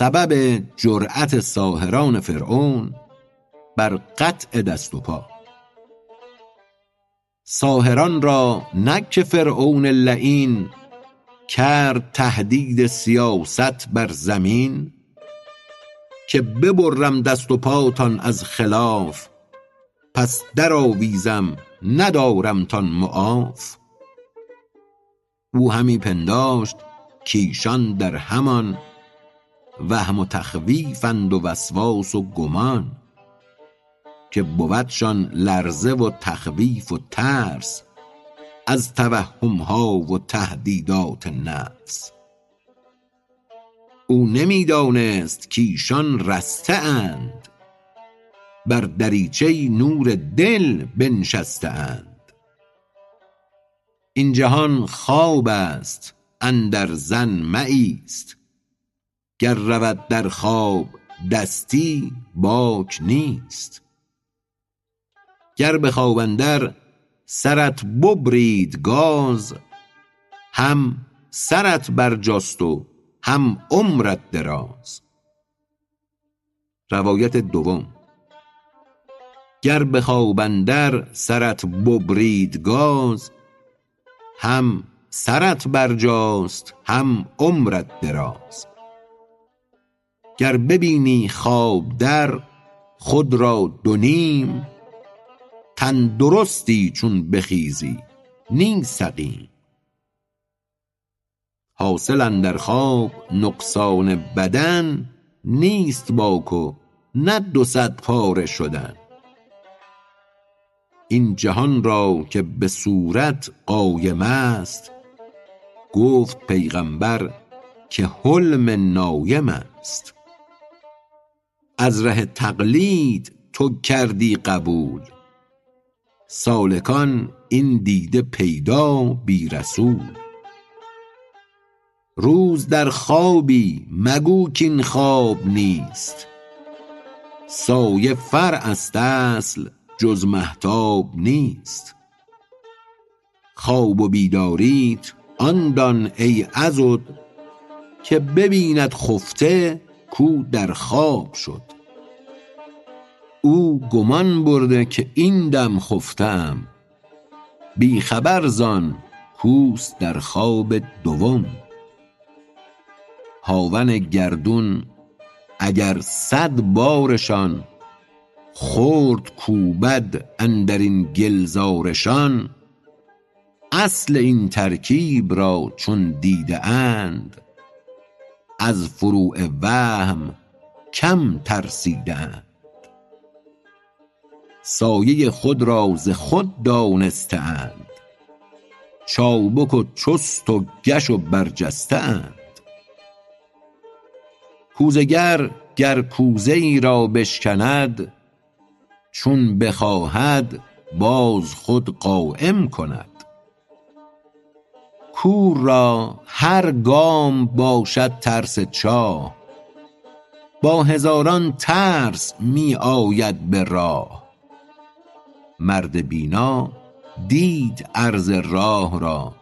سبب جرأت ساهران فرعون بر قطع دست و پا. ساهران را نک فرعون لعین کرد تهدید سیاست بر زمین که ببرم دست و پاتان از خلاف پس در آویزم ندارمتان معاف. او همی پنداشت کایشان در همان وهم و تخویفند و وسواس و گمان که بودشان لرزه و تخویف و ترس از توهمها و تهدیدات نفس. او نمی دانست کایشان رسته اند بر دریچه نور دل بنشسته اند این جهان خواب است اندر ظن مه ایست گر رود در خواب دستی باک نیست. گر به خواب سرت ببرید گاز هم سرت برجاست و هم عمرت دراز. روایت دوم. گر به خواب سرت ببرید گاز هم سرت برجاست هم عمرت دراز. گر ببینی خواب در خود را دو نیم. تن درستی چون بخیزی نی سقیم. حاصل اندر خواب نقصان بدن نیست باک و نه دو صد پاره شدن. این جهان را که به صورت قایم است گفت پیغمبر که حلم نایم است. از ره تقلید تو کردی قبول. سالکان این دیده پیدا بی رسول. روز در خوابی مگو کاین خواب نیست. سایه فرع است اصل جز مهتاب نیست. خواب و بیداریت آن دان ای عضد که ببیند خفته کو در خواب شد. او گمان برده که این دم خفته ام بی خبر زان کوست در خواب دوم. هاون گردون اگر صد بارشان خرد کوبد اندرین گلزارشان اصل این ترکیب را چون دیده اند از فروع وهم کم ترسیده اند سایه خود را ز خود دانسته اند چابک و چست و گش و برجسته اند کوزه گر کوزه ای را بشکند چون بخواهد باز خود قایم کند. کور را هر گام باشد ترس چاه. با هزاران ترس می آید به راه. مرد بینا دید عرض راه را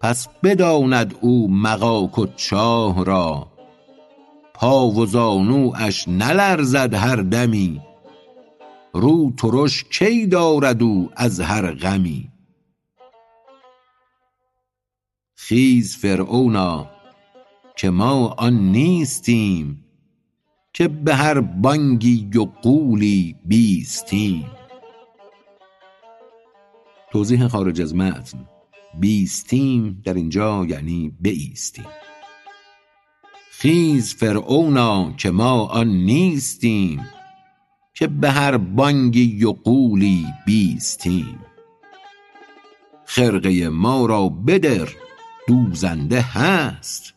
پس بداند او مغاک و چاه را. پا و زانواش نلرزد هر دمی رو ترش کی دارد او از هر غمی. خیز فرعونا که ما آن نیستیم که به هر بانگی و غولی بیستیم. توضیح خارج از متن. بیستیم در اینجا یعنی بایستیم خیز فرعونا که ما آن نیستیم که به هر بانگی و غولی بیستیم. خرقه ما را بدر دوزنده هست.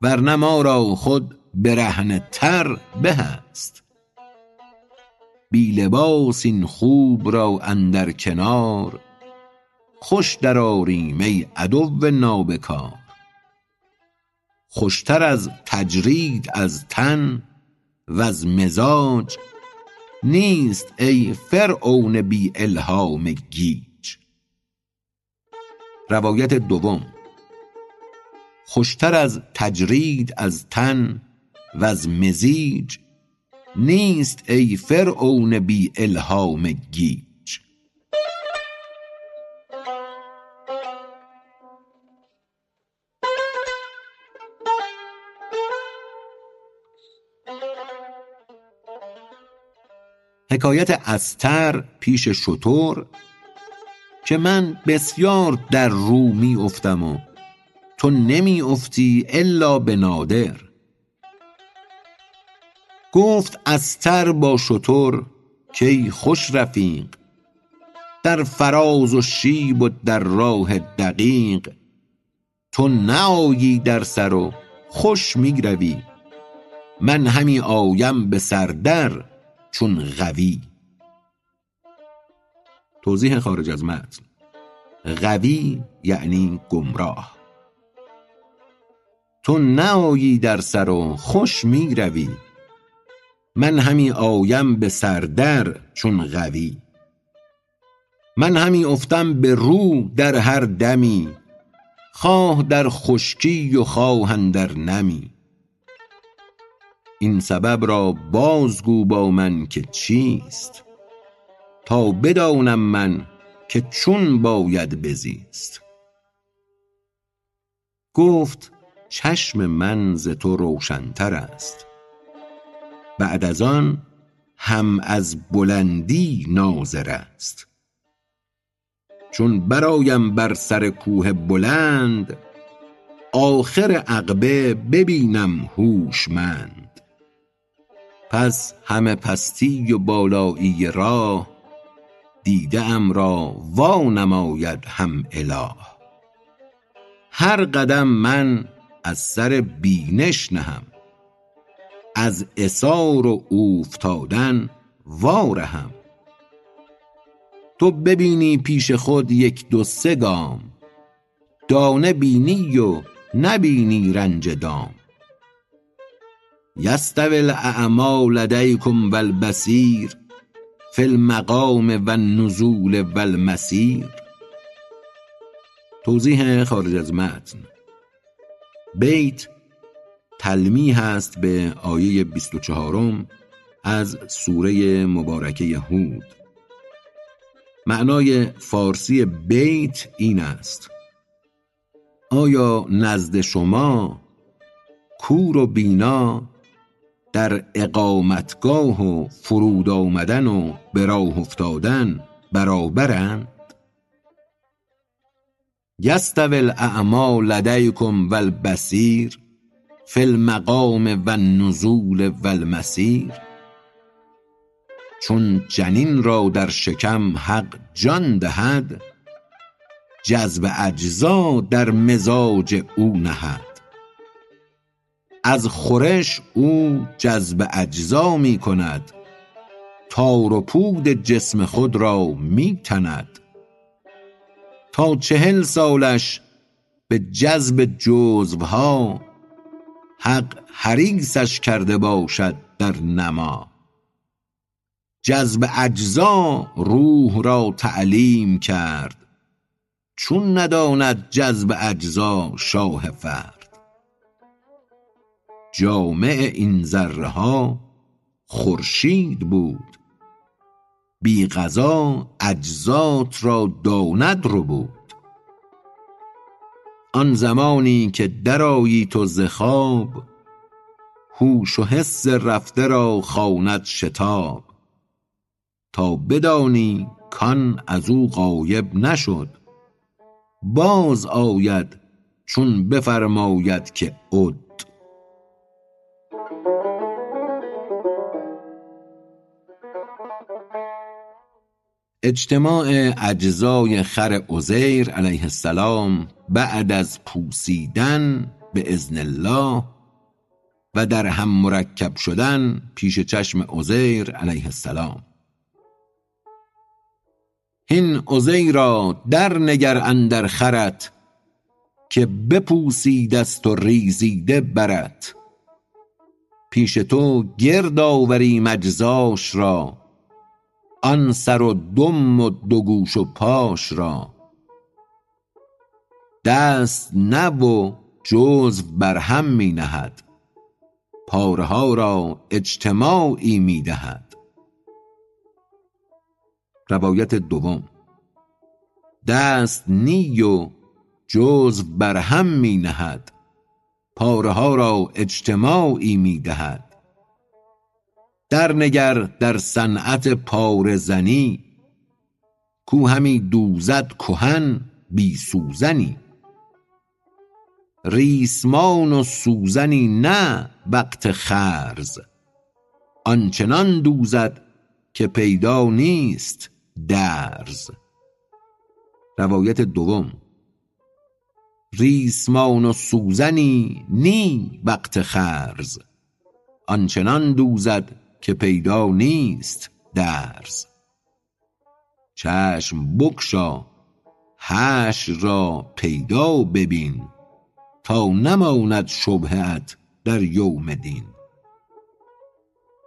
ورنه ما را خود برهنه تر به است بی لباس این خوب را اندر کنار خوش در آریم ای عدو نابکار. خوشتر از تجرید از تن وز مزاج نیست ای فرعون بی الهام گیج. روایت دوم خوشتر از تجرید از تن و از مزیج. نیست ای فرعون بی الهام گیج. حکایت استر پیش شتر که من بسیار در رو می افتم و تو نمی افتی الا به نادر. گفت استر با شتر کای خوش رفیق در فراز و شیب و در راه دقیق. تو نه آیی در سر و خوش می روی من همی آیم به سر در چون غوی توضیح خارج از متن. غوی یعنی گمراه. تو نه آیی در سر و خوش می روی من همی آیم به سر در چون غوی من همی افتم به رو در هر دمی. خواه در خشکی و خواه اندر نمی. این سبب را بازگو با من که چیست؟ تا بدانم من که چون باید بزیست. گفت چشم من ز تو روشنتر است. بعد از آن هم از بلندی ناظر است. چون برآیم بر سر کوه بلند آخر عقبه ببینم هوشمند. پس همه پستی و بالایی راه دیده ام را وا نماید هم اله. هر قدم من از سر بینش نهم. از عثار و اوفتادن وا رهم. تو ببینی پیش خود یک دو سه گام. دانه بینی و نبینی رنج دام. یستوی الاعمی لدیکم و البصیر فی المقام و النزول و المسیر. توضیح خارج از متن. بیت تلمیح است به آیه بیست و چهارم از سوره مبارکه هود. معنای فارسی بیت این است. آیا نزد شما کور و بینا در اقامتگاه و فرود آمدن و به راه افتادن برابرند؟ یستوی الاعمی لدیکم و البصیر فی المقام و النزول و المسیر. چون جنین را در شکم حق جان دهد جذب اجزا در مزاج او نهد. از خورش او جذب اجزا می کند تار و پود جسم خود را می تند. تا چهل سالش به جذب جزوها حق حریصش کرده باشد در نما. جذب اجزا روح را تعلیم کرد چون نداند جذب اجزا شاه فرد. جامع این ذره ها خورشید بود. بی غذا اجزات را داند ربود آن زمانی که در آیی تو ز خواب هوش و حس رفته را خواند شتاب. تا بدانی کان از او غایب نشد باز آید چون بفرماید که عد. اجتماع اجزای خر عزیر علیه السلام بعد از پوسیدن باذن الله و در هم مرکب شدن پیش چشم عزیر علیه السلام. هین عزیرا در نگر اندر خرت که بپوسیده ست و ریزیده برت. پیش تو گرد آوریم اجزاش را آن سر و دم و دو گوش و پاش را. دست نه و جزو بر هم می نهد. پاره ها را اجتماعی می دهد. روایت دوم. دست نی و جزو بر هم می نهد. پاره ها را اجتماعی می دهد. در نگر در صنعت پاره زنی کو همی دوزد کهن بی سوزنی. ریسمان و سوزنی نه وقت خرز آنچنان دوزد که پیدا نیست درز. روایت دوم ریسمان و سوزنی نی وقت خرز آنچنان دوزد که پیدا نیست درز. چشم بگشا حشر را پیدا ببین تا نماند شبهه ات در یوم دین.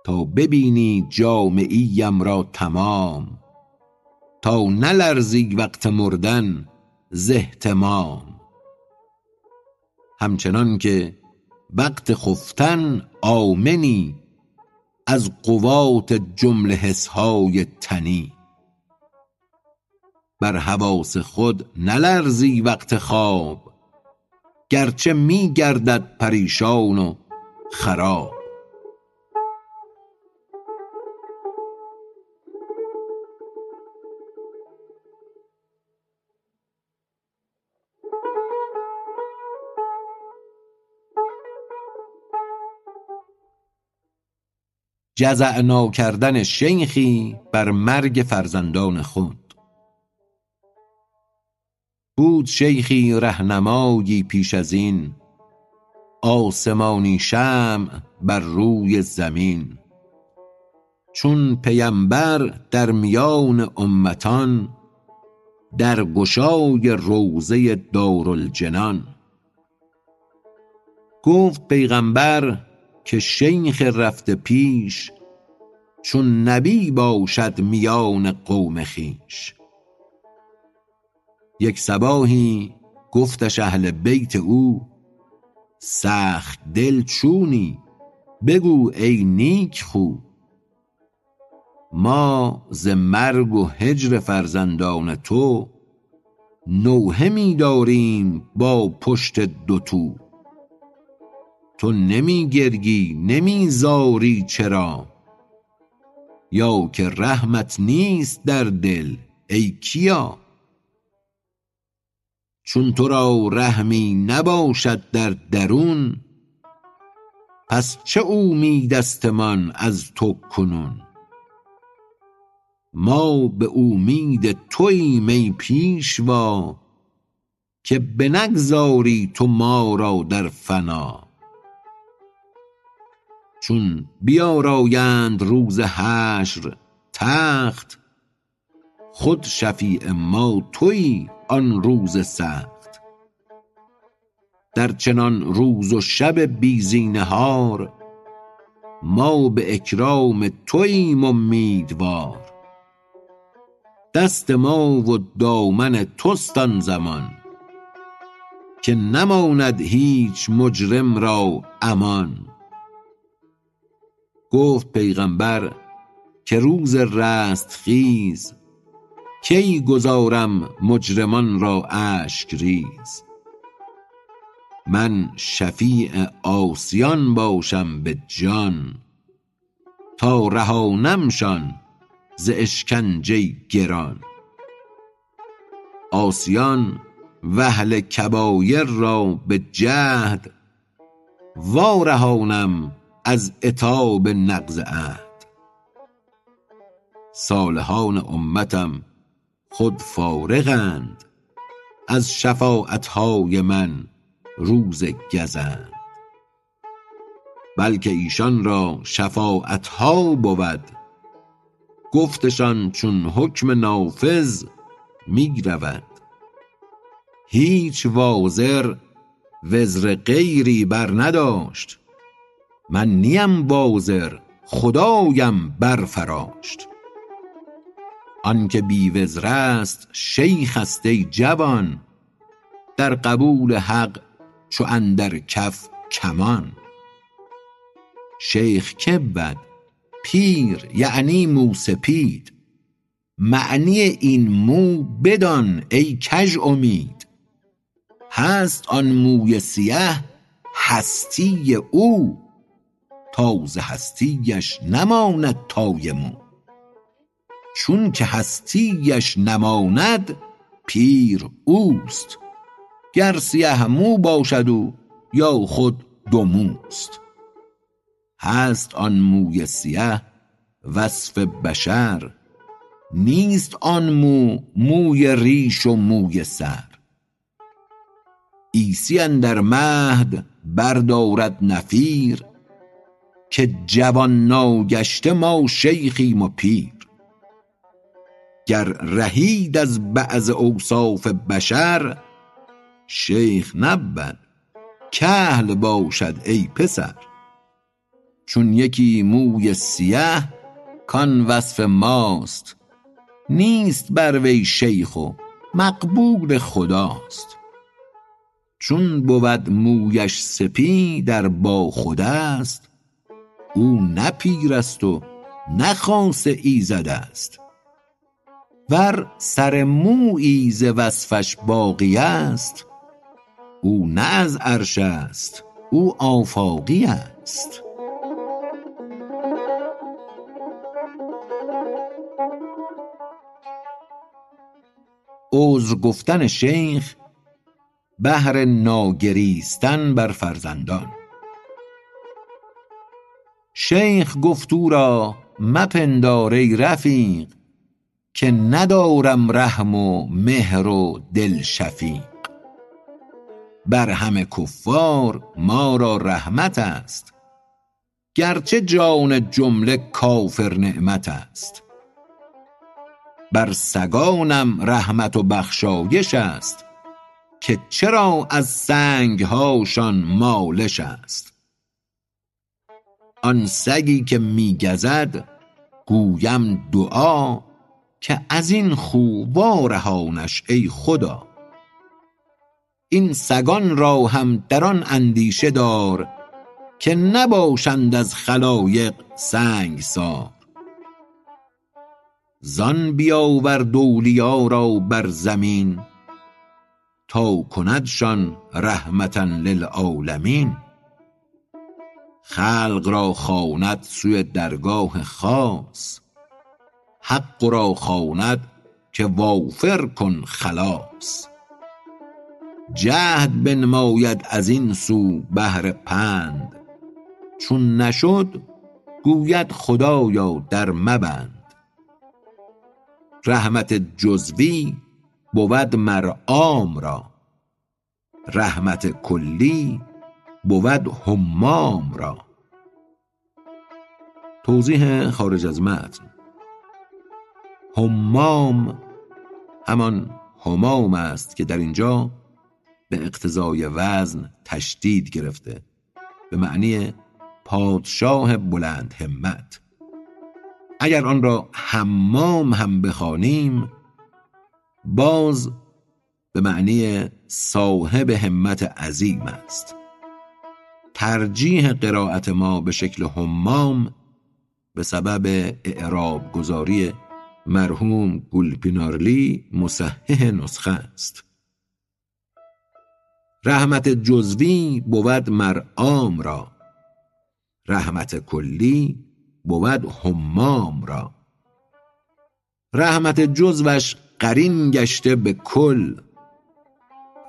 تا ببینی جامعیم را تمام تا نلرزی وقت مردن ز اهتمام همچنان که وقت خفتن آمنی از قوات جمله حسهای تنی. بر حواس خود نلرزی وقت خواب گرچه می گردد پریشان و خراب. جزع ناکردن شیخی بر مرگ فرزندان خود. بود شیخی رهنمایی پیش از این آسمانی شمع بر روی زمین. چون پیمبر در میان امتان در گشای روضه دارالجنان. گفت پیغمبر که شیخ رفته پیش چون نبی باشد میان قوم خویش. یک صباحی گفتش اهل بیت او سخت دل چونی بگو ای نیک خو. ما ز مرگ و هجر فرزندان تو نوحه می داریم با پشت دوتو تو نمی گریی نمی زاری چرا؟ یا که رحمت نیست در دل ای کیا؟ چون تو را رحمی نباشد در درون پس چه امیدستمان از تو کنون؟ ما به امید توایم ای پیشوا که بنگذاری تو ما را در فنا. چون بیارایند روز حشر تخت خود شفیع ما تویی آن روز سخت. در چنان روز و شب بی زینهار ما به اکرام توییم امیدوار. دست ما و دامن توست آن زمان که نماند هیچ مجرم را امان. گفت پیغمبر که روز رستخیز کی گذارم مجرمان را اشک ریز؟ من شفیع عاصیان باشم به جان تا رهانمشان ز اشکنجه گران. عاصیان و اهل کبایر را به جهد وا رهانم از عتاب نقض عهد. صالحان امتم خود فارغند از شفاعت های من روز گزند. بلکه ایشان را شفاعت ها بود گفتشان چون حکم نافذ می رود هیچ وازر وزر غیری بر نداشت من نیم وازر خدایم بر فراشت آنکه بی وزرست شیخ است جوان. در قبول حق چو اندر کف کمان. شیخ که بود؟ پیر یعنی موسپید معنی این مو بدان ای کژ امید. هست آن موی سیه هستی او. تا ز هستیش نماند تای چون که هستیش نماند پیر اوست. گر سیه مو باشد او یا خود دو موست. هست آن موی سیه وصف بشر نیست آن مو موی ریش و موی سر. عیسی اندر مهد بردارد نفیر که جوان ناگشته ما شیخیم و پیر. گر رهید از بعض اوصاف بشر شیخ نبود کهل باشد ای پسر. چون یکی موی سیه کان وصف ماست. نیست بر وی شیخ و مقبول خداست. چون بود مویش سپید ار با خودست. او نه پیرست و نه خاص ایزدست ور سر مویی ز وصفش باقیست او نه از عرشست او آفاقیست عذر گفتن شیخ بهر ناگریستن بر فرزندان. شیخ گفت او را مپندار ای رفیق که ندارم رحم و مهر و دل شفیق. بر همه کفار ما را رحمتست گرچه جان جمله کافر نعمتست بر سگانم رحمت و بخشایشست که چرا از سنگهاشان مالشست آن سگی که می گزد گویم دعا که ازین خو وارهانش ای خدا. این سگان را هم در آن اندیشه دار که نباشند از خلایق سنگسار. زان بیاورد اولیا را بر زمین تا کندشان رحمة للعالمین. خلق را خواند سوی درگاه خاص. حق را خواند که وافر کن خلاص. جهد بنماید ازین سو بهر پند. چون نشد گوید خدایا در مبند. رحمت جزوی بود مر عام را. رحمت کلی بود همام را. توضیح خارج از متن. همام همان همام است که در اینجا به اقتضای وزن تشدید گرفته به معنی پادشاه بلند همت. اگر آن را حمام هم بخوانیم باز به معنی صاحب همت عظیم است. ترجیح قرایت ما به شکل همام به سبب اعراب گذاری مرحوم گولپینارلی مصحح نسخه است. رحمت جزوی بود مر عام را. رحمت کلی بود همام را. رحمت جزوش قرین گشته به کل.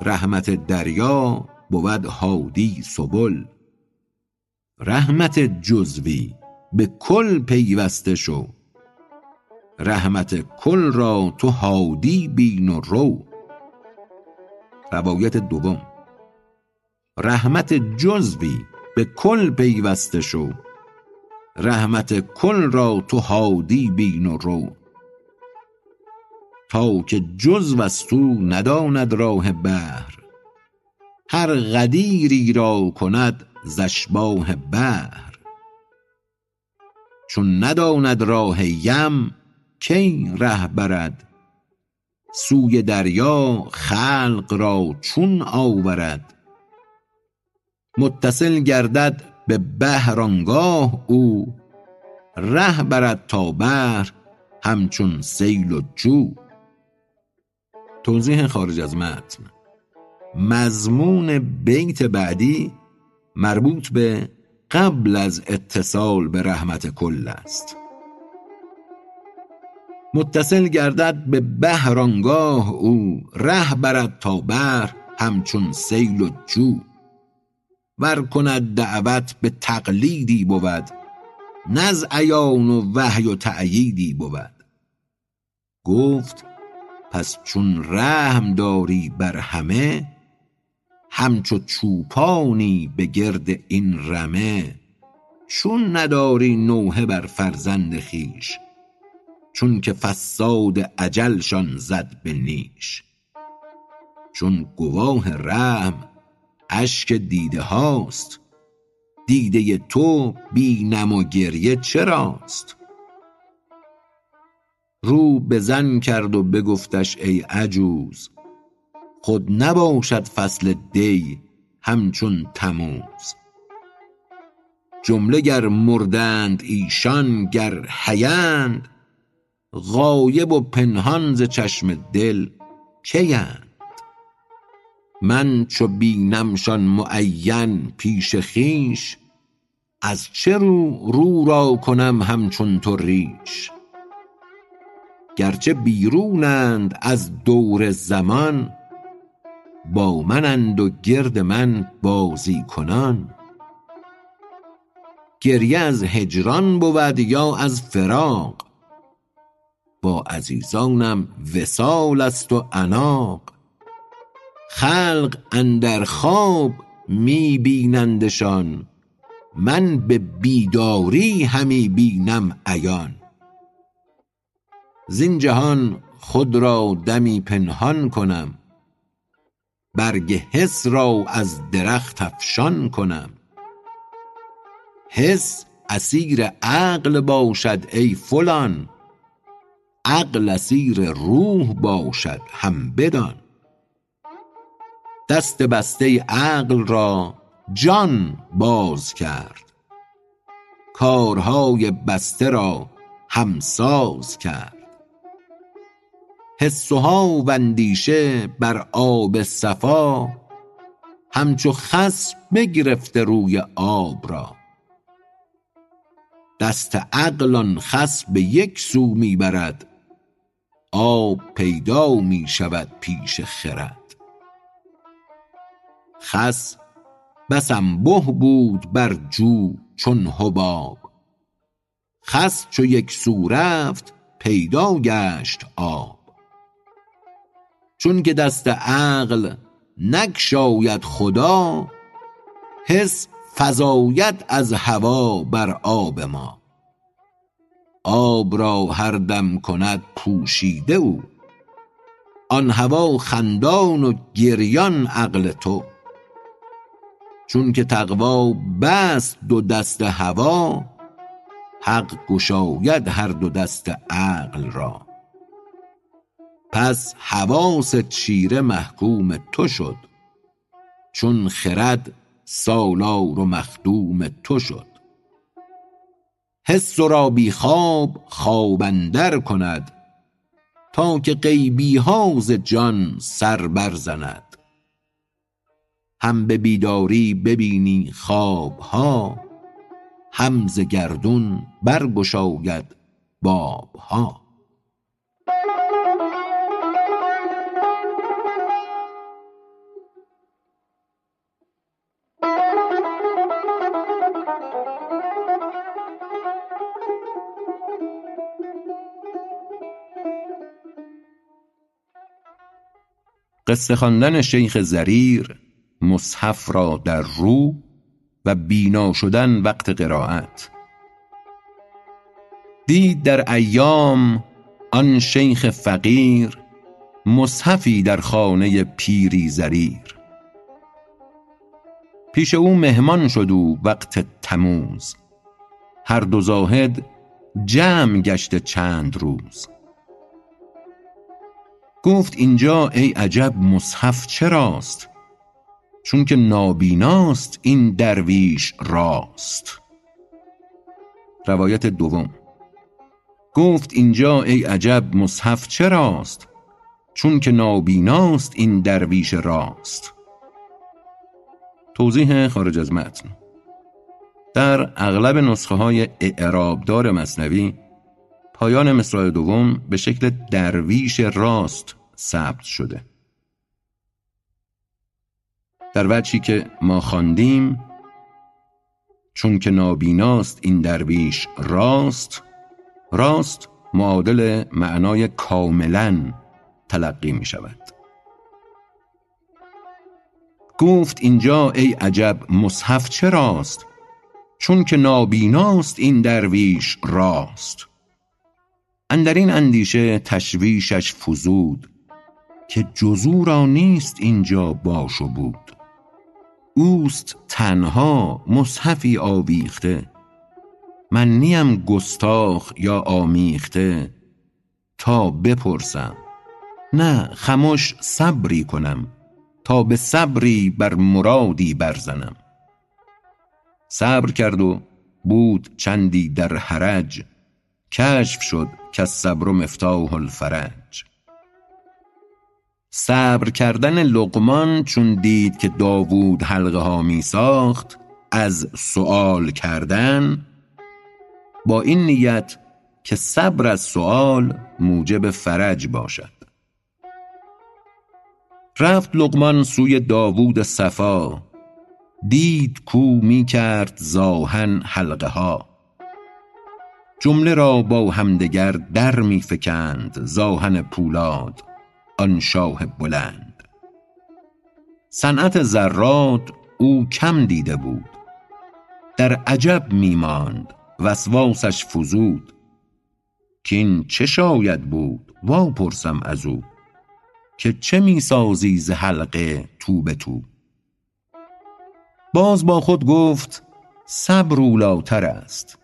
رحمت دریا بود هادی سبل. رحمت جزوی به کل پیوسته شو. رحمت کل را تو هادی بین و رو. روایت دوم. رحمت جزوی به کل پیوسته شو. رحمت کل را تو هادی بین و رو. تا که جزوست او نداند راه بحر. هر غدیری را کند ز اشباه بحر. چون نداند راه یم کی ره برد؟ سوی دریا خلق را چون آورد؟ متصل گردد به بهرانگاه او ره برد تا بحر همچون سیل و جو. توضیح خارج از متن. مضمون بیت بعدی مربوط به قبل از اتصال به رحمت کل است. متصل گردد به بهرانگاه او ره برد تا بر همچون سیل و جو. ور کند دعوت به تقلیدی بود نز عیان و وحی و تأییدی بود. گفت پس چون رحم داری بر همه همچو چوپانی به گرد این رمه چون نداری نوحه بر فرزند خیش چون که فساد اجلشان زد به نیش. چون گواه رحم اشک دیده هاست دیده تو بی نم و گریه چراست؟ رو به زن کرد و بگفتش ای عجوز خود نباشد فصل دی همچون تموز. جمله گر مردند ایشان گر حیند غایب و پنهان ز چشم دل کیند؟ من چو بینمشان معین پیش خویش از چه رو رو را کنم همچون تو ریش؟ گرچه بیرونند از دور زمان با منند و گرد من بازی کنان. گریه از هجران بود یا از فراق؟ با عزیزانم وصال است و عناق. خلق اندر خواب می بینندشان. من به بیداری همی بینم عیان. زین جهان خود را دمی پنهان کنم. برگ حس را از درخت افشان کنم. حس اسیر عقل باشد ای فلان. عقل اسیر روح باشد هم بدان. دست بسته عقل را جان باز کرد. کارهای بسته را هم ساز کرد. حس و اندیشه بر آب صفا همچو خس بگرفته روی آب را. دست عقل آن خس به یک سو می برد آب پیدا می شود پیش خرد. خس بس انبه بود بر جو چون حباب خس چو یک سو رفت پیدا گشت آب. چون که دست عقل نگشاید خدا حس فزاید از هوا بر آب ما. آب را هر دم کند پوشیده او. آن هوا خندان و گریان عقل تو. چون که تقوا بست دو دست هوا حق گشاید هر دو دست عقل را. پس حواس چیره محکوم تو شد چون خرد سالار و مخدوم تو شد. حس را بی خواب خواب اندر کند تا که غیبی ها ز جان سر بر زند. هم به بیداری ببینی خواب ها هم ز گردون برگشاید باب ها. قصه خواندن شیخ زریر مصحف را در رو و بینا شدن وقت قرائت. دید در ایام آن شیخ فقیر مصحفی در خانه پیری زریر. پیش او مهمان شد او وقت تموز. هر دو زاهد جمع گشته چند روز. گفت اینجا ای عجب مصحف چراست؟ چون که نابیناست این درویش راست. روایت دوم. گفت اینجا ای عجب مصحف چراست؟ چون که نابیناست این درویش راست. توضیح خارج از متن. در اغلب نسخه های اعرابدار مصنوی پایان مصرع دوم به شکل درویش راست ثبت شده. در وجهی که ما خواندیم چون که نابیناست این درویش راست راست معادل معنای کاملا تلقی می شود. گفت اینجا ای عجب مصحف چراست چون که نابیناست این درویش راست. اندر این اندیشه تشویشش فزود که جزو را نیست اینجا باش و بود. اوست تنها مصحفی آویخته من نیم گستاخ یا آمیخته تا بپرسم. نه خمش صبری کنم تا به صبری بر مرادی برزنم. صبر کرد و بود چندی در حرج کشف شد که صبر مفتاح الفرج. صبر کردن لقمان چون دید که داوود حلقه ها می ساخت از سؤال کردن با این نیت که صبر از سؤال موجب فرج باشد. رفت لقمان سوی داوود صفا دید کو می کرد زآهن حلقه ها جمله را با همدگر در می فکند زآهن پولاد آن شاه بلند. صنعت زراد او کم دیده بود در عجب می ماند وسواسش فزود. کین چه شاید بود؟ وا پرسم ازو که چه می سازی ز حلقه تو به تو. باز با خود گفت صبر اولیتر است.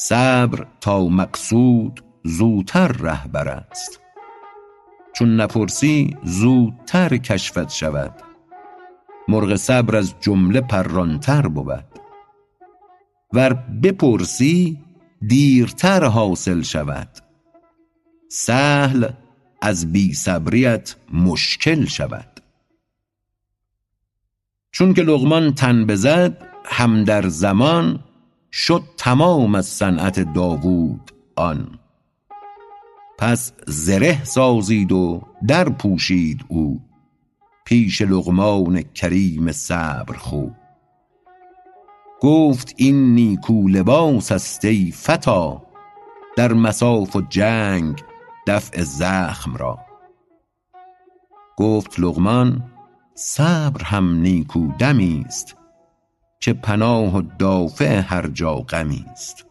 صبر تا مقصود زوتر رهبر است. چون نپرسی زودتر کشفت شود. مرغ صبر از جمله پرانتر بود. ور بپرسی دیرتر حاصل شود. سهل از بی صبریت مشکل شود. چون که لقمان تن بزد هم در زمان شد تمام از صنعت داوود آن. پس زره سازید و در پوشید او. پیش لقمان کریم صبر خو. گفت این نیکو لباس است ای فتی در مصاف و جنگ دفع زخم را. گفت لقمان صبر هم نیکو دمی است. که پناه و دافع هر جا غمی است.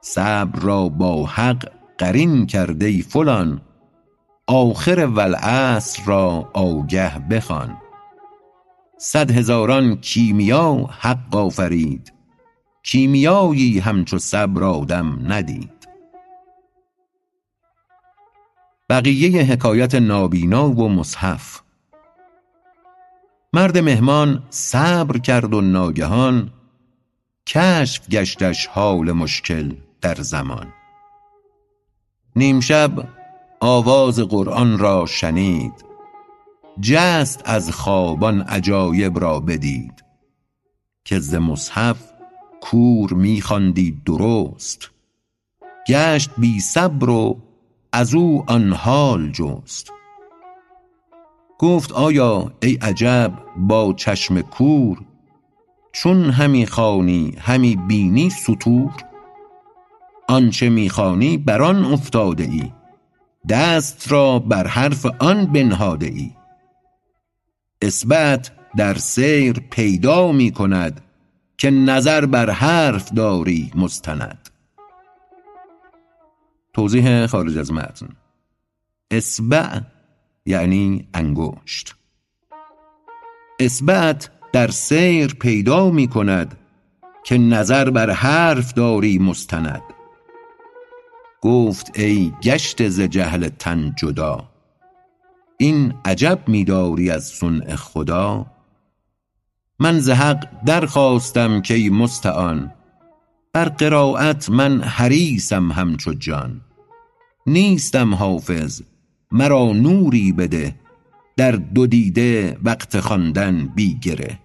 صبر را با حق قرین کرد ای فلان آخر والعصر را آگه بخوان. صد هزاران کیمیا حق آفرید کیمیایی همچو صبر آدم ندید. بقیه حکایت نابینا و مصحف مرد مهمان صبر کرد و ناگهان کشف گشتش حال مشکل در زمان. نیم شب آواز قرآن را شنید جست از خواب آن عجایب را بدید که ز مصحف کور می خواندی درست. گشت بی صبر و ازو آن حال جست. گفت آیا ای عجب با چشم کور؟ چون همی خوانی همی بینی سطور؟ آنچه می خوانی بر آن افتاده ای دست را بر حرف آن بنهاده ای. اصبعت در سیر پیدا می کند که نظر بر حرف داری مستند. توضیح خارج از متن. اصبع یعنی انگشت. اصبعت در سیر پیدا می کند که نظر بر حرف داری مستند. گفت ای گشته ز جهل تن جدا این عجب میداری از صنع خدا. من ز حق درخواستم کای مستعان بر قرایت من حریصم همچو جان. نیستم حافظ مرا نوری بده در دو دیده وقت خواندن بی گره.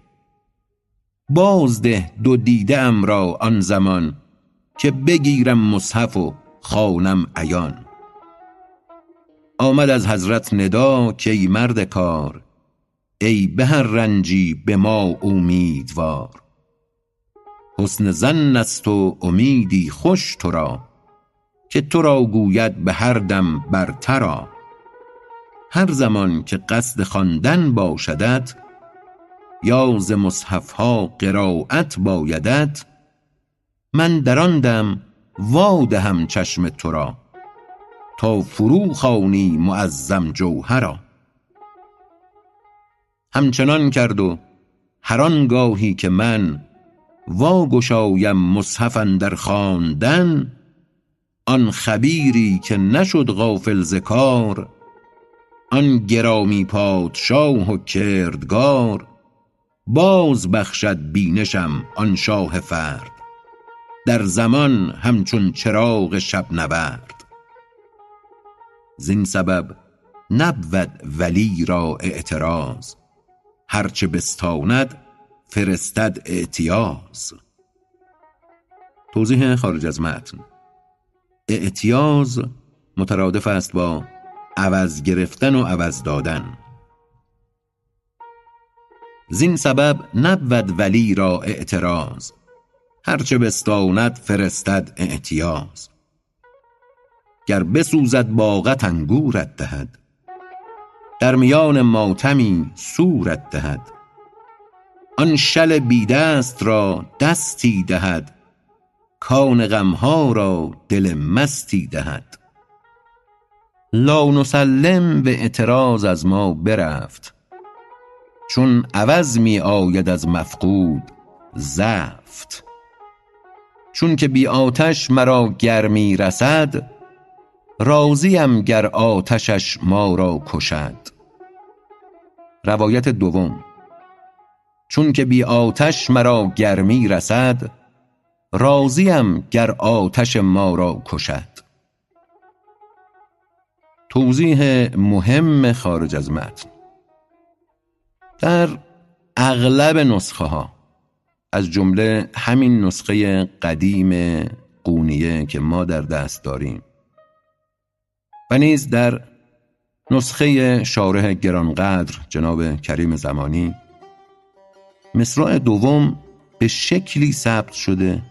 بازده دو دیده ام را آن زمان که بگیرم مصحف و خوانم عیان. آمد از حضرت ندا کای مرد کار ای به هر رنجی به ما اومیدوار حسن ظن است و امیدی خوش تو را که تو را گوید به هر دم برتر آ هر زمان که قصد خواندن باشدت یا ز مصحف ها قرایت بایدت من در آن دم وا دهم چشم تو را تا فرو خوانی معظم جوهرا همچنان کرد و هر آنگاهی که من وا گشایم مصحف اندر خواندن آن خبیری که نشد غافل ز کار آن گرامی پادشاه و کردگار باز بخشد بینشم آن شاه فرد. در زمان همچون چراغ شب نورد. زین سبب نبود ولی را اعتراض هر چه بستاند فرستد اعتیاض. توضیح خارج از متن. اعتیاض مترادف است با عوض گرفتن و عوض دادن. زین سبب نبود ولی را اعتراض. هرچه بستاند فرستد اعتیاض. گر بسوزد باغت انگورت دهد. در میان ماتمی سورت دهد. آن شل بی دست را دستی دهد. کان غمها را دل مستی دهد. لا نسلم به اعتراض از ما برفت. چون عوض می آید از مفقود زفت چون که بی آتش مرا گرمی رسد راضیم گر آتشش ما را کشد. روایت دوم. چون که بی آتش مرا گرمی رسد راضیم گر آتش ما را کشد. توضیح مهم خارج از متن. در اغلب نسخه ها از جمله همین نسخه قدیم قونیه که ما در دست داریم و نیز در نسخه شارح گرانقدر جناب کریم زمانی مصرع دوم به شکلی ثبت شده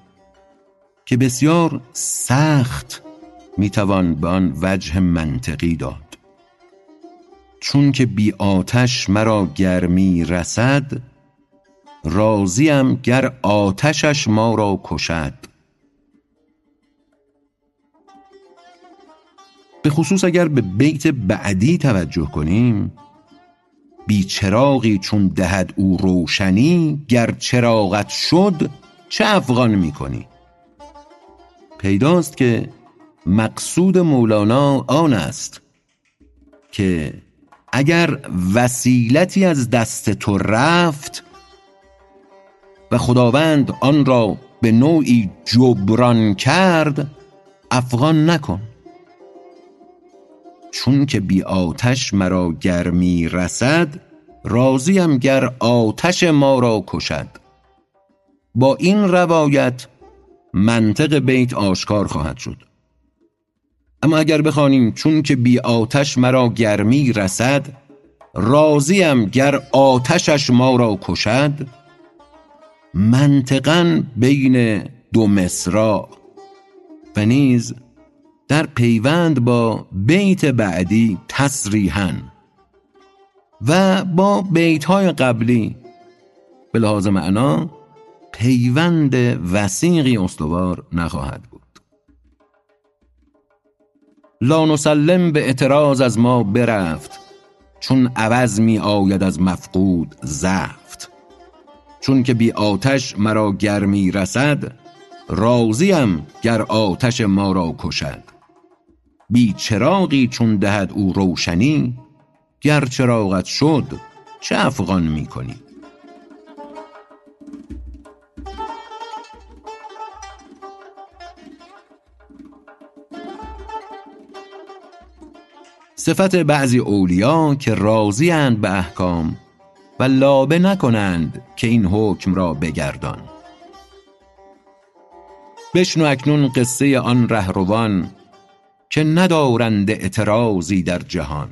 که بسیار سخت می‌توان به آن وجه منطقی داد. چون که بی آتش مرا گرمی رسد راضیم گر آتشش ما را کشد. به خصوص اگر به بیت بعدی توجه کنیم بی چراغی چون دهد او روشنی گر چراغت شد چه افغان می کنی پیداست که مقصود مولانا آن است که اگر وسیلتی از دست تو رفت و خداوند آن را به نوعی جبران کرد افغان نکن. چون که بی آتش مرا گرمی رسد راضیم گر آتش ما را کشد. با این روایت منطق بیت آشکار خواهد شد. اما اگر بخوانیم چون که بی آتش مرا گرمی رسد راضیم گر آتشش ما را کشد. منطقا بین دو مصرع و نیز در پیوند با بیت بعدی تصریحا و با بیت های قبلی. به لحاظ معنا پیوند وسیقی استوار نخواهد بود. لا نسلم به اعتراض از ما برفت چون عوض می آید از مفقود زفت. چون که بی آتش مرا گرمی رسد راضیم گر آتش ما را کشد. بی چراغی چون دهد او روشنی گر چراغت شد چه افغان می کنی؟ صفت بعضی اولیا که راضی اند به احکام و لابه نکنند که این حکم را بگردان. بشنو اکنون قصه آن رهروان که ندارند اعتراضی در جهان.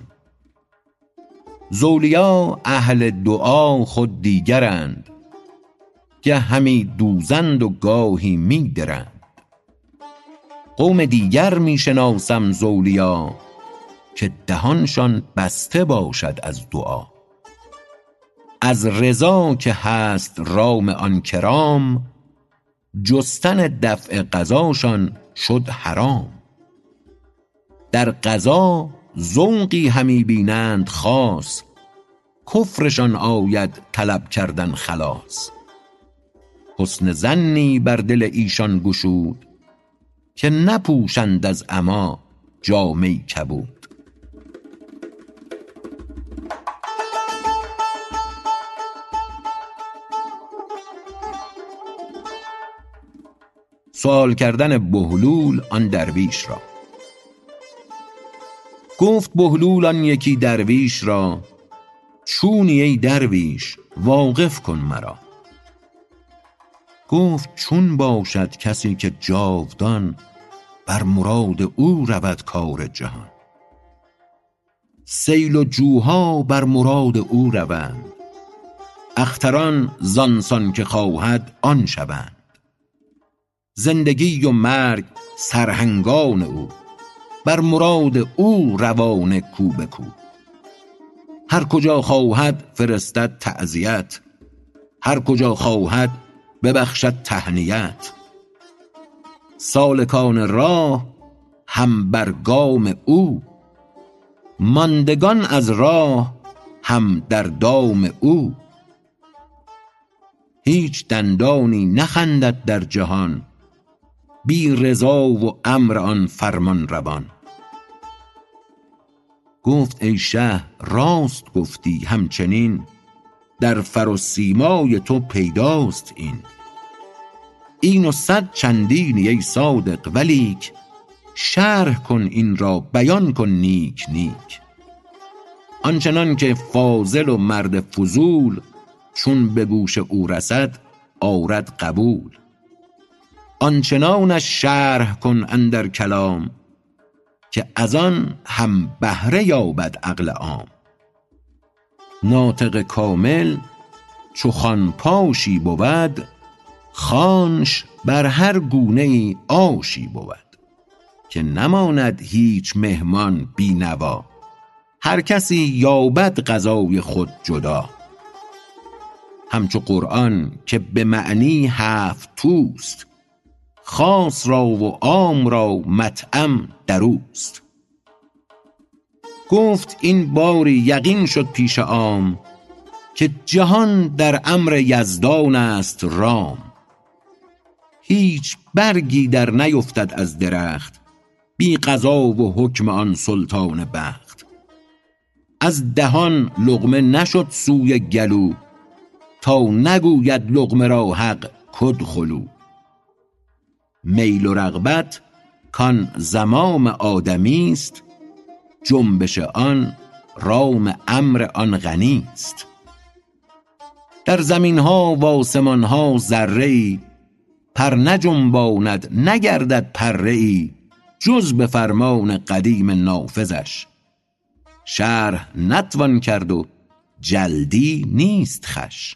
زاولیا اهل دعا خود دیگرند گه همی دوزند و گاهی می درند. قوم دیگر می شناسم زاولیا که دهانشان بسته باشد از دعا. از رضا که هست رام آن کرام جستن دفع قضاشان شد حرام. در قضا ذوقی همی بینند خاص کفرشان آید طلب کردن خلاص. حسن ظنی بر دل ایشان گشود که نپوشند از عمی جامه کبود. سؤال کردن بهلول آن درویش را. گفت بهلول آن یکی درویش را چونی ای درویش واقف کن مرا. گفت چون باشد کسی که جاودان بر مراد او رود کار جهان. سیل و جوها بر مراد او روند. اختران زان سان که خواهد آن شوند. زندگی و مرگ سرهنگان او. بر مراد او روان کو به کو. هر کجا خواهد فرستد تعزیت. هر کجا خواهد ببخشد تهنیت. سالکان راه هم بر گام او. ماندگان از راه هم در دام او. هیچ دندانی نخندد در جهان. بی رضا و امر آن فرمانروان گفت ای شه راست گفتی همچنین در فر و سیمای تو پیداست این. این و صد چندینی ای صادق ولیک شرح کن این را بیان کن نیک نیک. آنچنان که فاضل و مرد فضول چون به گوش او رسد آرد قبول. آنچنانش شرح کن اندر کلام که از آن هم بهره یابد عقل عام. ناطق کامل چو خوان پاشی بود خوانش بر هر گونه ای آشی بود. که نماند هیچ مهمان بی نوا هر کسی یابد غذای خود جدا. همچو قرآن که به معنی هفت توست خاص را و عام را مطعم در اوست. گفت این باری یقین شد پیش عام که جهان در امر یزدان است رام. هیچ برگی در نیفتد از درخت بی قضا و حکم آن سلطان بخت. از دهان لقمه نشد سوی گلو تا نگوید لقمه را حق کدخلوا میل و رغبت کان زمام آدمی است جنبش آن رام امر آن غنی است. در زمین ها و آسمان ها ذره ای پر نجنباند نگردد پره ای جز به فرمان قدیم نافذش. شرح نتوان کرد و جلدی نیست خوش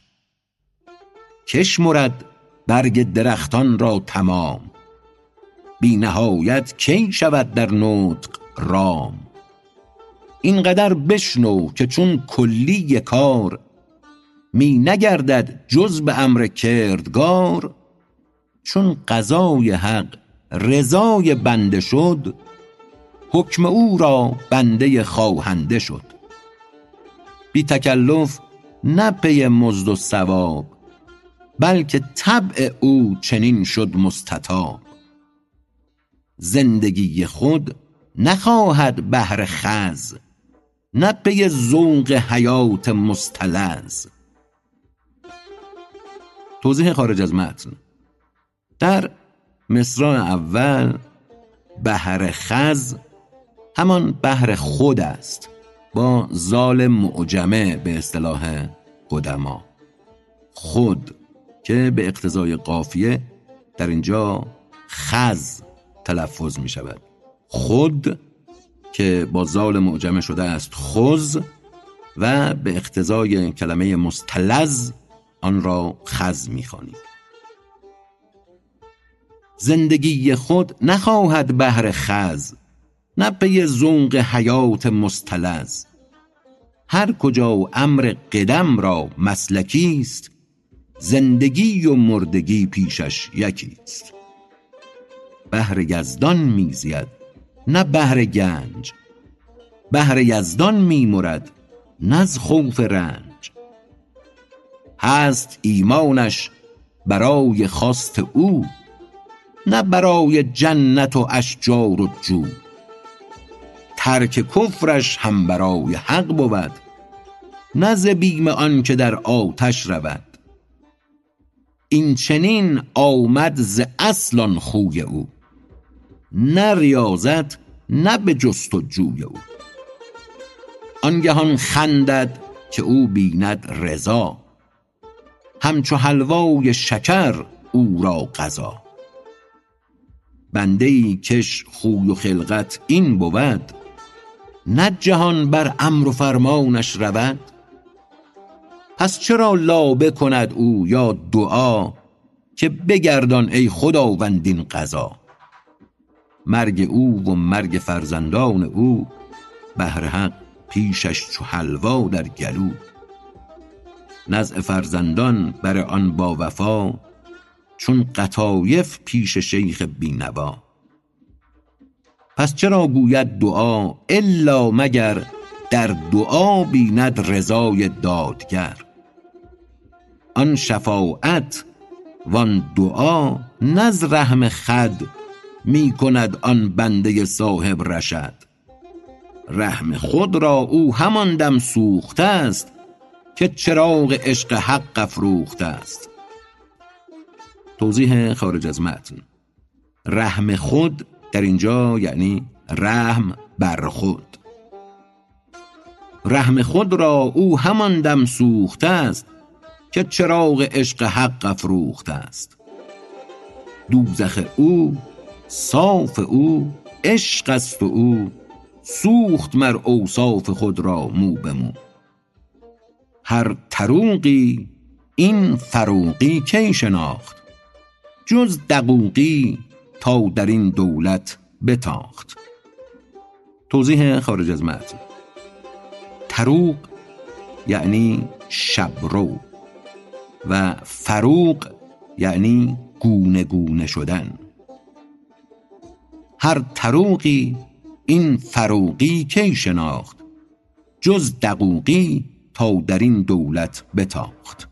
که شمرد برگ درختان را تمام. بی نهایت کی شود در نطق رام؟ این قدر بشنو که چون کلی کار می نگردد جز به امر کردگار. چون قضای حق رضای بنده شد حکم او را بنده خواهنده شد. بی تکلف نه پی مزد و ثواب بلکه طبع او چنین شد مستطاب. زندگی خود نخواهد بهر خز نه پی حیات مستلز. توضیح خارج از متن. در مصرع اول بهر خز همان بهر خود است با زال معجمه به اصطلاح قدما. خود که به اقتضای قافیه در اینجا خز تلفظ می شود. خود که با زال معجمه شده است خز و به اقتضای کلمه مستلز آن را خز می زندگی خود نخواهد بهر خز نه پی زنق حیات مستلز هر کجا امر قدم را مسلکی است زندگی و مردگی پیشش یکیست بهر یزدان میزید نه بهر گنج. بهر یزدان میمرد نه از خوف رنج. هست ایمانش برای خواست او نه برای جنت و اشجار و جو. ترک کفرش هم برای حق بود نه ز بیم آن که در آتش رود. این چنین آمد ز اصل آن خوی او. نه ریاضت نه به جست و جوی او. آنگهان خندد که او بیند رضا. همچو حلوای شکر او را غذا بنده ای کش خوی و خلقت این بود. نه جهان بر امر و فرمانش رود. پس چرا لابه کند او یا دعا که بگردان ای خداوند این قضا؟ مرگ او و مرگ فرزندان او بهر حق پیشش چو حلوا در گلو. نزع فرزندان بر آن با وفا چون قطایف پیش شیخ بینوا. پس چرا گوید دعا الا مگر در دعا بیند رضای دادگر؟ آن شفاعت وان دعا نز رحم خد می کند آن بنده صاحب رشد. رحم خود را او همان دم سوخته است که چراغ عشق حق افروخته است. توضیح خارج از متن. رحم خود در اینجا یعنی رحم بر خود. رحم خود را او همان دم سوخته است که چراغ عشق حق افروخته است. دوزخ او صاف او عشق است و او سوخت مر اوصاف خود را مو به مو. هر طروقی این فروقی کی شناخت؟ جز دقوقی تا در این دولت بتاخت. توضیح خارج از متن. طروق یعنی شبرو و فروق یعنی گونه گونه شدن. هر طروقی این فروقی کی شناخت؟ جز دقوقی تا در این دولت بتاخت.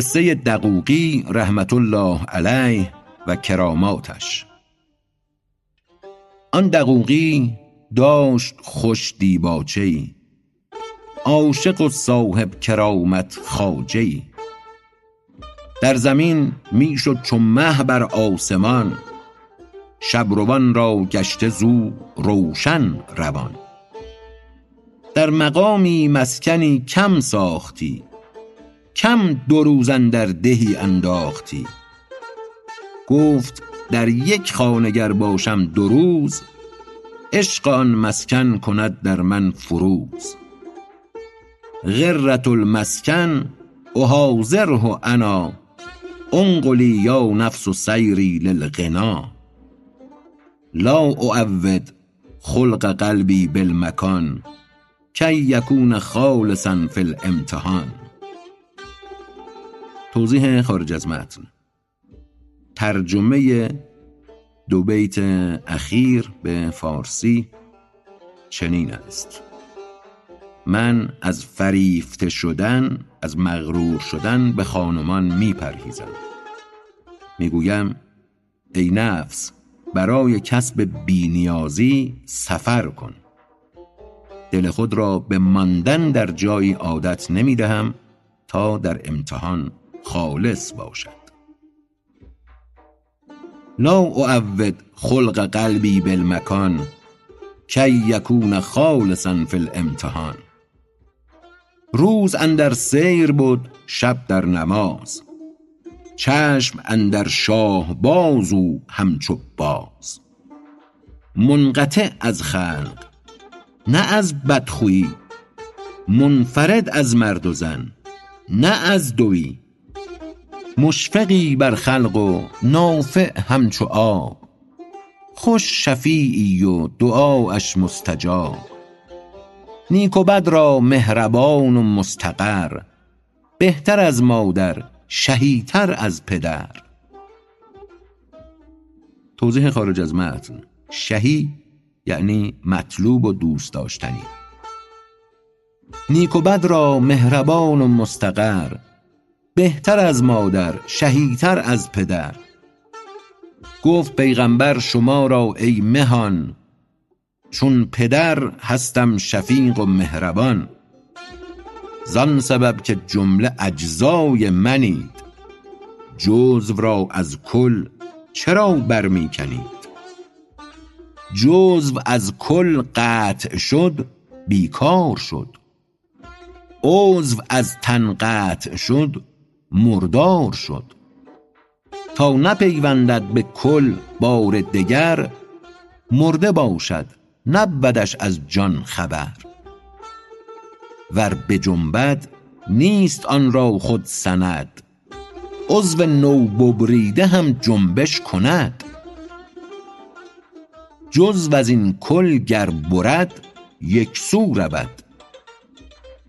قصه دقوقی رحمت الله علیه و کراماتش. آن دقوقی داشت خوش دیباچه ای عاشق و صاحب کرامت خواجه. ای در زمین می شد چو مه بر آسمان شبروان را گشته زو روشن روان. در مقامی مسکنی کم ساختی کم دو روز در دهی انداختی. گفت در یک خانگر باشم دو روز عشق آن مسکن کند در من فروز. غرة المسکن احاذره انا انقلی یا نفس سیری للغنا. لا اعود خلق قلبی بالمکان کی یکون خالصا فی الامتحان. توضیح خارج از متن. ترجمه دو بیت اخیر به فارسی چنین است. من از فریفته شدن از مغرور شدن به خانمان می پرهیزم می گویم ای نفس برای کسب بینیازی سفر کن. دل خود را به ماندن در جایی عادت نمی دهم تا در امتحان خالص باشد. لا اعود خلق قلبی بالمکان کی یکون خالصا فی الامتحان. روز اندر سیر بود شب در نماز. چشم اندر شاهباز و همچو باز. منقطع از خلق نه از بدخویی. منفرد از مرد و زن نه از دوی. مشفقی بر خلق و نافع همچو آب. خوش شفیعی و دعاش مستجاب. نیک و بد را مهربان و مستقر بهتر از مادر شهیتر از پدر. توضیح خارج از متن. شهی یعنی مطلوب و دوست داشتنی. نیک و بد را مهربان و مستقر بهتر از مادر شهیتر از پدر. گفت پیغمبر شما را ای مهان چون پدر هستم شفیق و مهربان. زان سبب که جمله اجزای منید جزو را از کل چرا بر می کنید جزو از کل قطع شد بیکار شد. عضو از تن قطع شد مردار شد. تا نپیوندد به کل بار دگر مرده باشد نبودش از جان خبر. ور بجنبد نیست آن را خود سند عضو نو ببریده هم جنبش کند. جزو از این کل گر برد یک سو رود.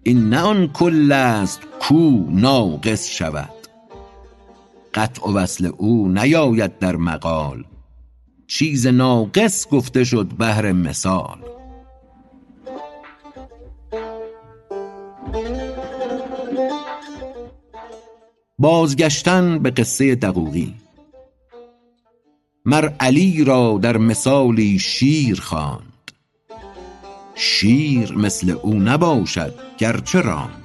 این نه آن کل است کو ناقص شود. قطع و وصل او نیاید در مقال. چیز ناقص گفته شد بهر مثال. بازگشتن به قصه دقوقی. مر علی را در مثالی شیر خواند. شیر مثل او نباشد گرچه راند.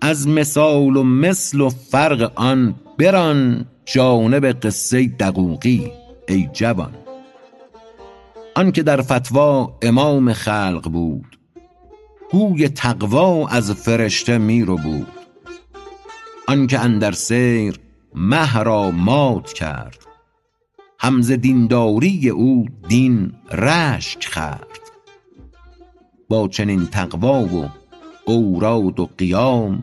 از مثال و مثل و فرق آن بران جانب قصه دقوقی ای جوان. آن که در فتوی امام خلق بود گوی تقوی از فرشته می ربود آن که اندر سیر مه را مات کرد هم ز دینداری او دین رشک خورد. با چنین تقوی و اوراد و قیام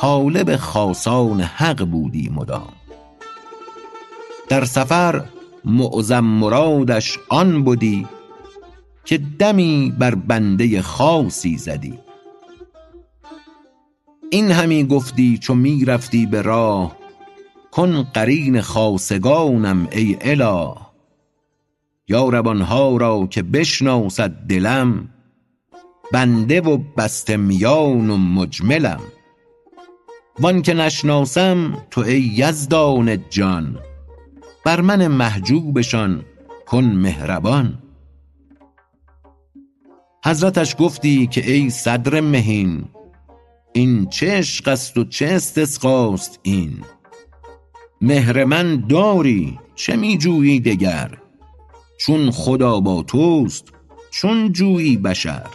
طالب خاصان حق بودی مدام. در سفر معظم مرادش آن بدی که دمی بر بنده خاصی زدی. این همی گفتی چو می رفتی به راه کن قرین خاصگانم ای اله. یارب آنها را که بشناسد دلم بنده و بسته میان و مجملم. وان که نشناسم تو ای یزدان جان. بر من محجوبشان کن مهربان. حضرتش گفتی که ای صدر مهین این چه عشق است و چه استسقاست این؟ مهر من داری چه می جویی دگر؟ چون خدا با توست چون جویی بشر؟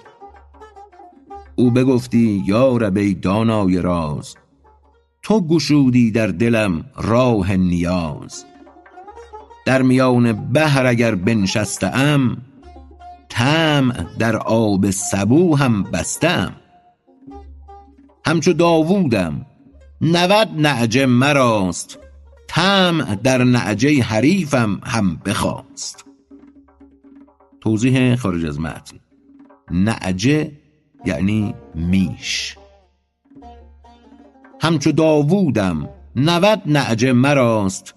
او بگفتی یا رب ای دانای راز تو گشودی در دلم راه نیاز. در میان بحر اگر بنشسته ام طمع در آب سبو هم بسته ام همچو داوودم نود نعجه مراست طمع در نعجه حریفم هم بخواست. توضیح خارج از متن. نعجه یعنی میش. همچو داوودم نود نعجه مراست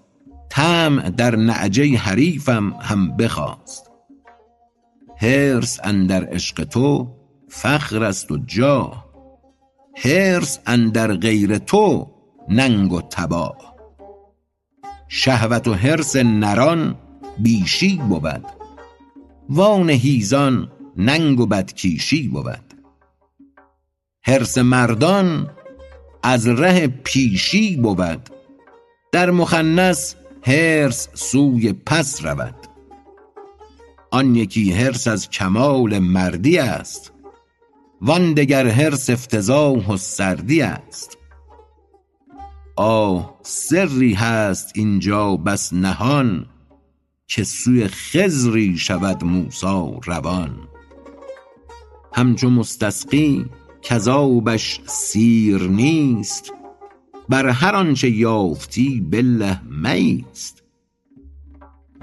طمع در نعجه حریفم هم بخواست. حرص اندر عشق تو فخر است و جاه حرص اندر غیر تو ننگ و تباه. شهوت و حرص نران بیشی بود وان حیزان ننگ و بدکیشی بود. حرص مردان از ره پیشی بود. در مخنث حرص سوی پس رود. آن یکی حرص از کمال مردی است. وان دگر حرص افتضاح و سردی است. آه سری هست اینجا بس نهان که سوی خضری شود موسی روان. همچو مستسقی کز آبش سیر نیست بر هر آنچه یافتی بالله مایست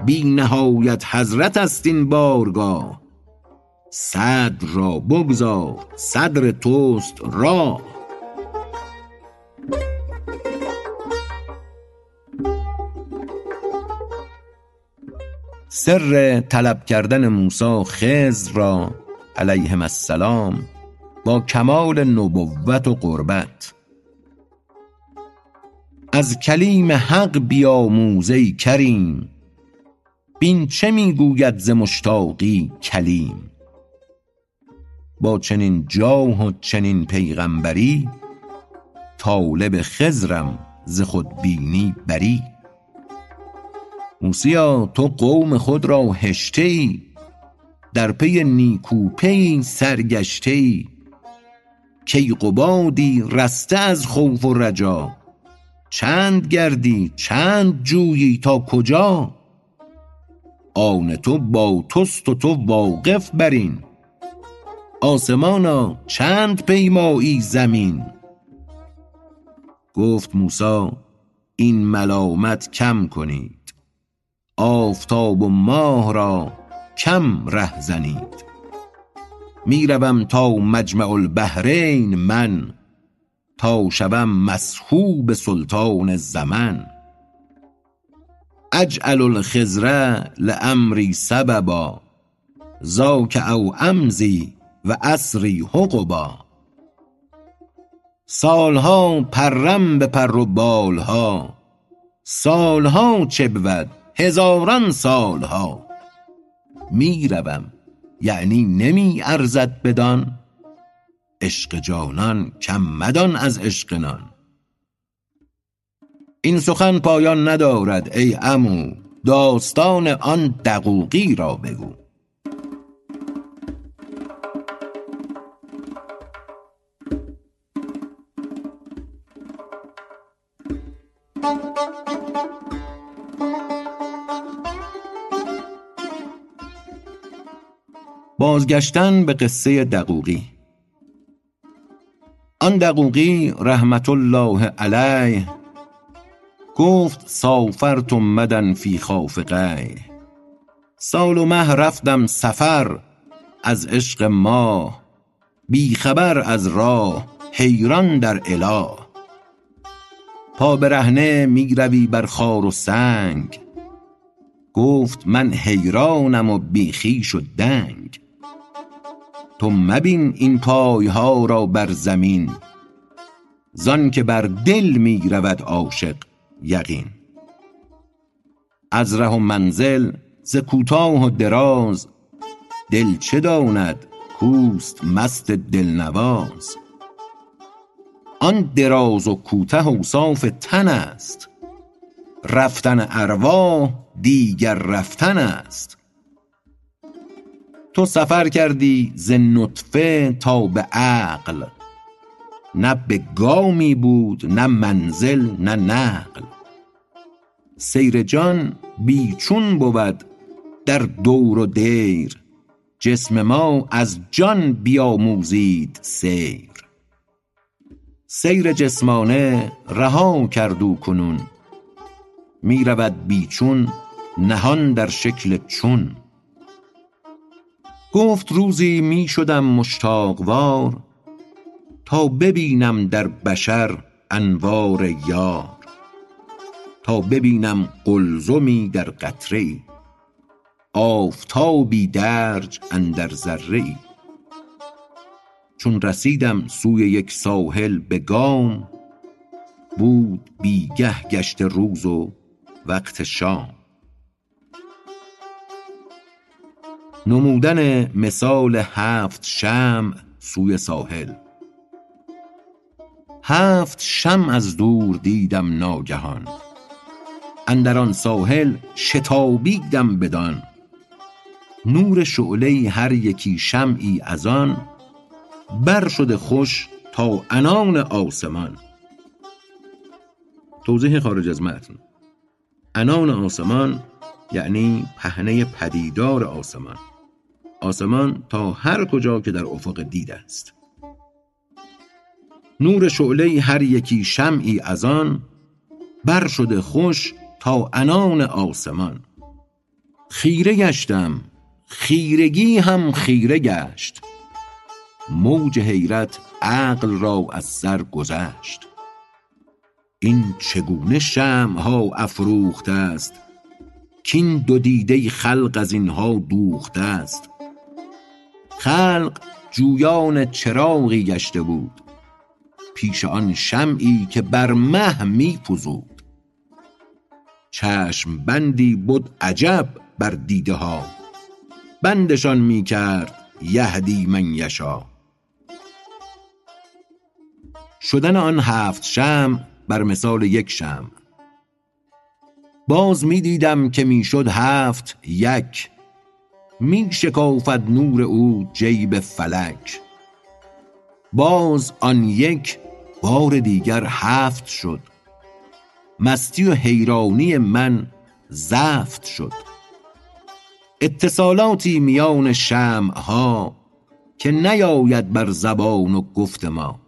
بی نهایت حضرت است این بارگاه صدر را بگذار صدر توست راه. سر طلب کردن موسی خضر را علیهم السلام با کمال نبوت و قربت. از کلیم حق بیاموز ای کریم بین چه می گوید ز مشتاقی کلیم؟ با چنین جاه و چنین پیغمبری طالب خضرم ز خودبینی بری. موسیا تو قوم خود را هشته در پی نیکوپی سرگشته ای کیقبادی رسته از خوف و رجا. چند گردی چند جویی تا کجا؟ آن تو با توست و تو واقف بر این آسمانا چند پیمایی زمین؟ گفت موسی این ملامت کم کنید. آفتاب و ماه را کم ره زنید. می روم تا مجمع البحرین من تا شوم مصحوب سلطان زمن. اجعل الخضر لامری سببا ذاک او امضی و اسری حقبا. سالها پرم به پر و بالها سالها چه بود هزاران سالها. می روم یعنی نمی ارزد بدان. عشق جانان کم مدان از عشق نان. این سخن پایان ندارد ای عمو داستان آن دقوقی را بگو. بازگشتن به قصه دقوقی. آن دقوقی رحمة الله علیه گفت سافرت مدی فی خافقیه. سال و مه رفتم سفر از عشق ماه بی خبر از راه حیران در اله. پا برهنه می روی بر خار و سنگ. گفت من حیرانم و بی خویش و دنگ. تو مبین این پایها را بر زمین زانکه بر دل می رود عاشق یقین. از ره و منزل ز کوتاه و دراز دل چه داند کوست مست دلنواز؟ آن دراز و کوته اوصاف تن است رفتن ارواح دیگر رفتن است. تو سفر کردی ز نطفه تا به عقل. نه به گامی بود نه منزل نه نقل. سیر جان بی چون بود در دور و دیر. جسم ما از جان بیاموزید سیر. سیر جسمانه رها کرد او کنون. می رود بی چون نهان در شکل چون. گفت روزی می شدم مشتاق وار تا ببینم در بشر انوار یار تا ببینم قلزمی در قطره ای آفتابی درج اندر ذره ای. چون رسیدم سوی یک ساحل به گام بود بیگه گشته روز و وقت شام. نمودن مثال هفت شمع سوی ساحل. هفت شمع از دور دیدم ناگهان. اندر آن ساحل شتابیدم بدان. نور شعله هر یکی شمعی از آن. بر شده خوش تا عنان آسمان. توضیح خارج از متن. عنان آسمان یعنی پهنه پدیدار آسمان. آسمان تا هر کجا که در افق دید است. نور شعله هر یکی شمعی از آن بر شده خوش تا عنان آسمان. خیره گشتم خیرگی هم خیره گشت. موج حیرت عقل را از سر گذشت. این چگونه شمع ها افروخته است؟ کین دو دیده خلق از اینها دوخته است. خلق جویان چراغی گشته بود. پیش آن شمعی که بر مه می فزود. چشم بندی بد عجب بر دیده ها. بندشان می کرد یهدی من یشا. شدن آن هفت شمع بر مثال یک شمع. باز می دیدم که می شد هفت یک. می شکافد نور او جیب فلک. باز آن یک بار دیگر هفت شد. مستی و حیرانی من زفت شد. اتصالاتی میان شمع ها که نیاید بر زبان و گفت ما.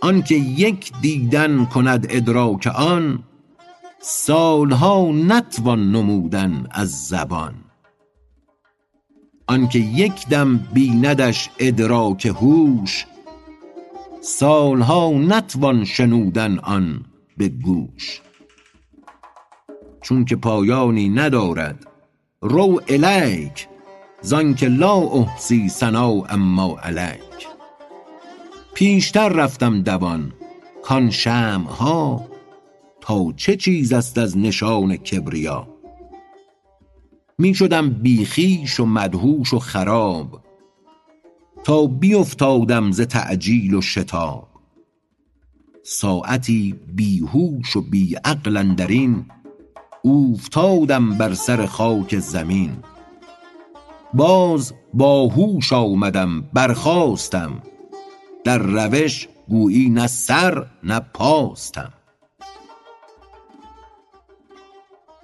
آنکه یک دیدن کند ادراک آن سالها نتوان نمودن از زبان. آنکه یک دم بیندش ادراک هوش سالها نتوان شنودن آن به گوش. چون که پایانی ندارد رو الیک زانکه لا احصی ثناء ما علیک پیشتر رفتم دوان کان شمع ها تا چه چیز است از نشان کبریا؟ می شدم بی خویش و مدهوش و خراب تا بیفتادم ز تعجیل و شتاب. ساعتی بی هوش و بی عقل اندرین اوفتادم بر سر خاک زمین. باز با هوش آمدم برخاستم در روش گویی نه سر نه پاستم.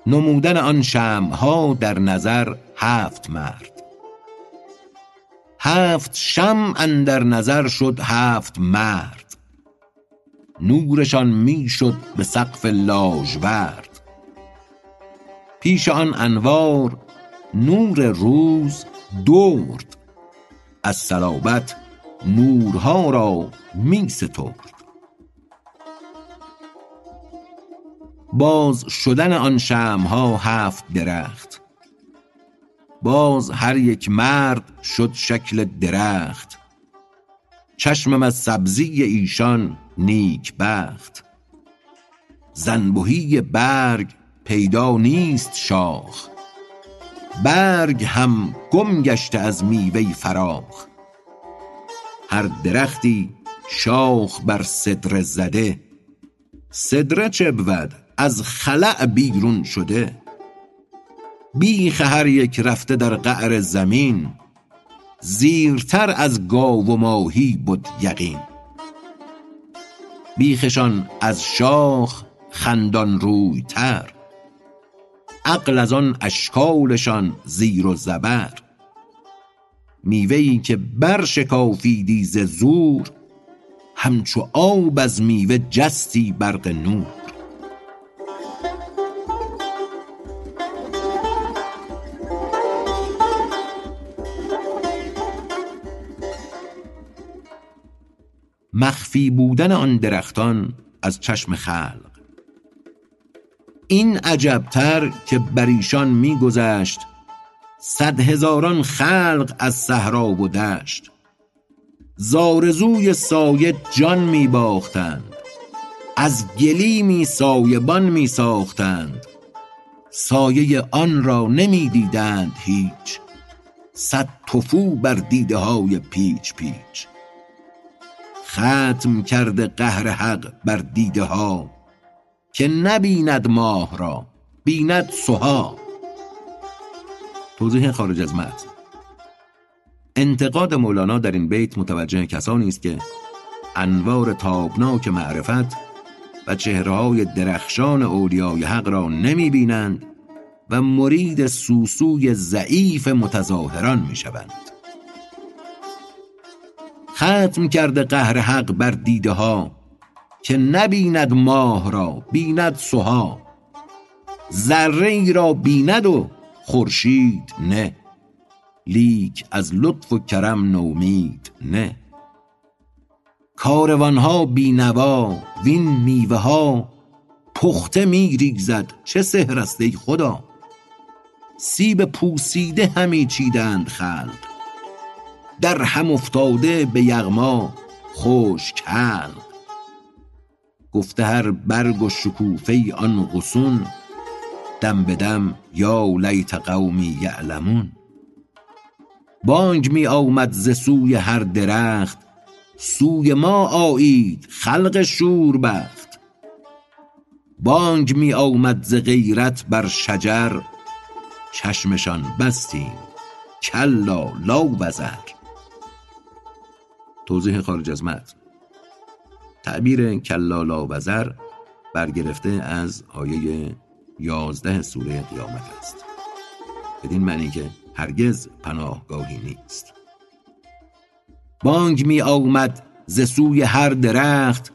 نمودن آن شمع ها در نظر هفت مرد. هفت شمع اندر نظر شد هفت مرد. نورشان می شد به سقف لاژورد پیش آن انوار نور روز درد از صلابت نورها را می سترد. باز شدن آن شمع ها هفت درخت. باز هر یک مرد شد شکل درخت. چشمم از سبزی ایشان نیک بخت. ز انبهی برگ پیدا نیست شاخ. برگ هم گم گشته از میوه فراخ. هر درختی شاخ بر سدره زده. سدره چه بود؟ از خلاء بیرون شده. بیخ هر یک رفته در قعر زمین زیرتر از گاو و ماهی بود یقین. بیخشان از شاخ خندان روی تر عقل از آن اشکالشان زیر و زبر. میوهی که برشکافیدی ز زور همچو آب از میوه جستی برق نور. مخفی بودن آن درختان از چشم خلق. این عجبتر که بر ایشان میگذشت صد هزاران خلق از صحرا و دشت. زآرزوی سایه جان می باختند از گلیمی سایبان می ساختند سایه آن را نمی دیدند هیچ صد تفو بر دیده های پیچ پیچ. ختم کرده قهر حق بر دیده ها که نبیند ماه را بیند سها توضیح خارج از متن انتقاد مولانا در این بیت متوجه کسانی است که انوار تابناک معرفت و چهرههای درخشان اولیای حق را نمی بینند و مرید سوسوی ضعیف متظاهران می شوند. ختم کرده قهر حق بر دیده ها که نبیند ماه را بیند سها ذره ای را بیند و خورشید نه لیک از لطف و کرم نومید نه. کاروانها بینوا وین میوه ها پخته می ریزد چه ای خدا. سیب پوسیده همی چیدند خلق در هم افتاده به یغما خشک حلق گفته هر برگ و شکوفه آن غصون دم به دم یا لیت قومی یعلمون. بانگ می آمد ز سوی هر درخت سوی ما آیید خلق شوربخت. بانگ می آمد ز غیرت بر شجر چشمشان بستیم کلا لا وزر. توضیح خارج از متن. تعبیر کلا لا وزر برگرفته از آیه یازده سوره قیامت است. بدین معنی که هرگز پناهگاهی نیست. بانگ می آمد ز سوی هر درخت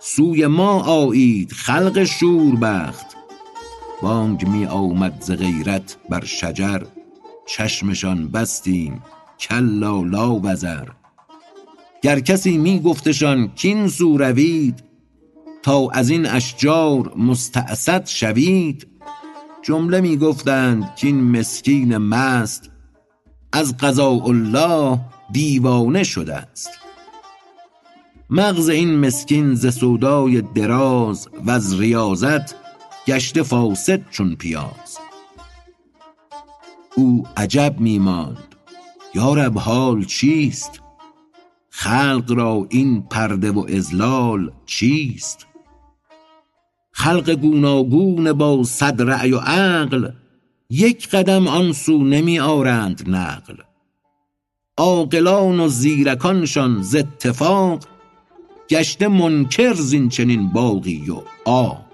سوی ما آیید خلق شوربخت. بانگ می آمد ز غیرت بر شجر چشمشان بستیم کلا لا وزر. گر کسی می گفتشان کین سو روید تا از این اشجار مستأصد شوید. جمله می گفتند کین مسکین مست از قضاء الله دیوانه شده است. مغز این مسکین ز سودای دراز وز ریاضت گشته فاسد چون پیاز. او عجب می ماند یارب حال چیست؟ خلق را این پرده و اذلال چیست؟ خلق گوناگون با صد رأی و عقل یک قدم آن سو نمی آرند نقل. عاقلان و زیرکانشان ز اتفاق گشته منکر زین چنین باغی و عاق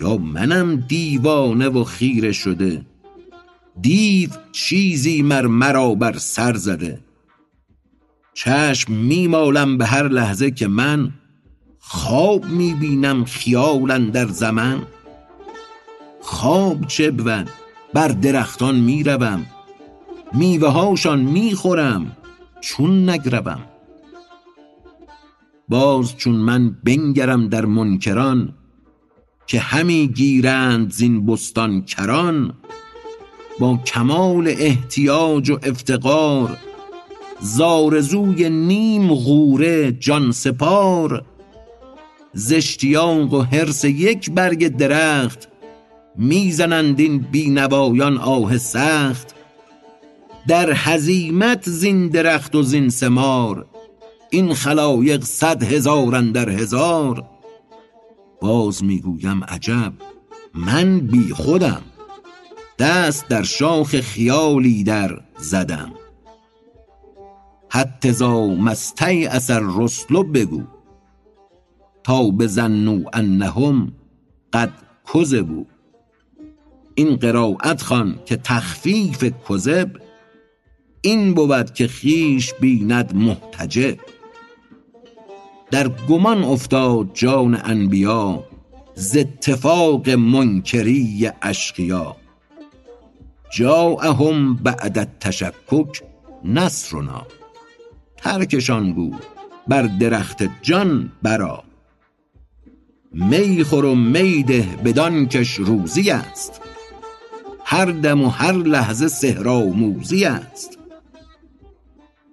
یا منم دیوانه و خیره شده دیو چیزی مر مرا بر سر زده. چشم می مالم به هر لحظه که من خواب می بینم خیال اندر زمن. خواب چه بود بر درختان می روم میوه هاشان می خورم چون نگروم. باز چون من بنگرم در منکران که همی گیرند زین بستان کران با کمال احتیاج و افتقار زآرزوی نیم غوره جان سپار ز اشتیاق و حرص یک برگ درخت می زنند این بینوایان آه سخت. در هزیمت زین درخت و زین ثمار این خلایق صد هزار اندر هزار. باز می گویم عجب من بی خودم دست در شاخ خیالی در زدم. حتی زا مستی اثر رسلو بگو. تا بزنو انهم قد کذبوا. این قرائت خوان که تخفیف کذب این بود که خیش بیند محتجب. در گمان افتاد جان انبیا ز اتفاق منکری اشقیا. جاءهم بعد التشکک نصرنا. ترکشان گو بر درخت جان برآ. می خور و می بدان کش روزی است. هر دم و هر لحظه سحرآموزی است.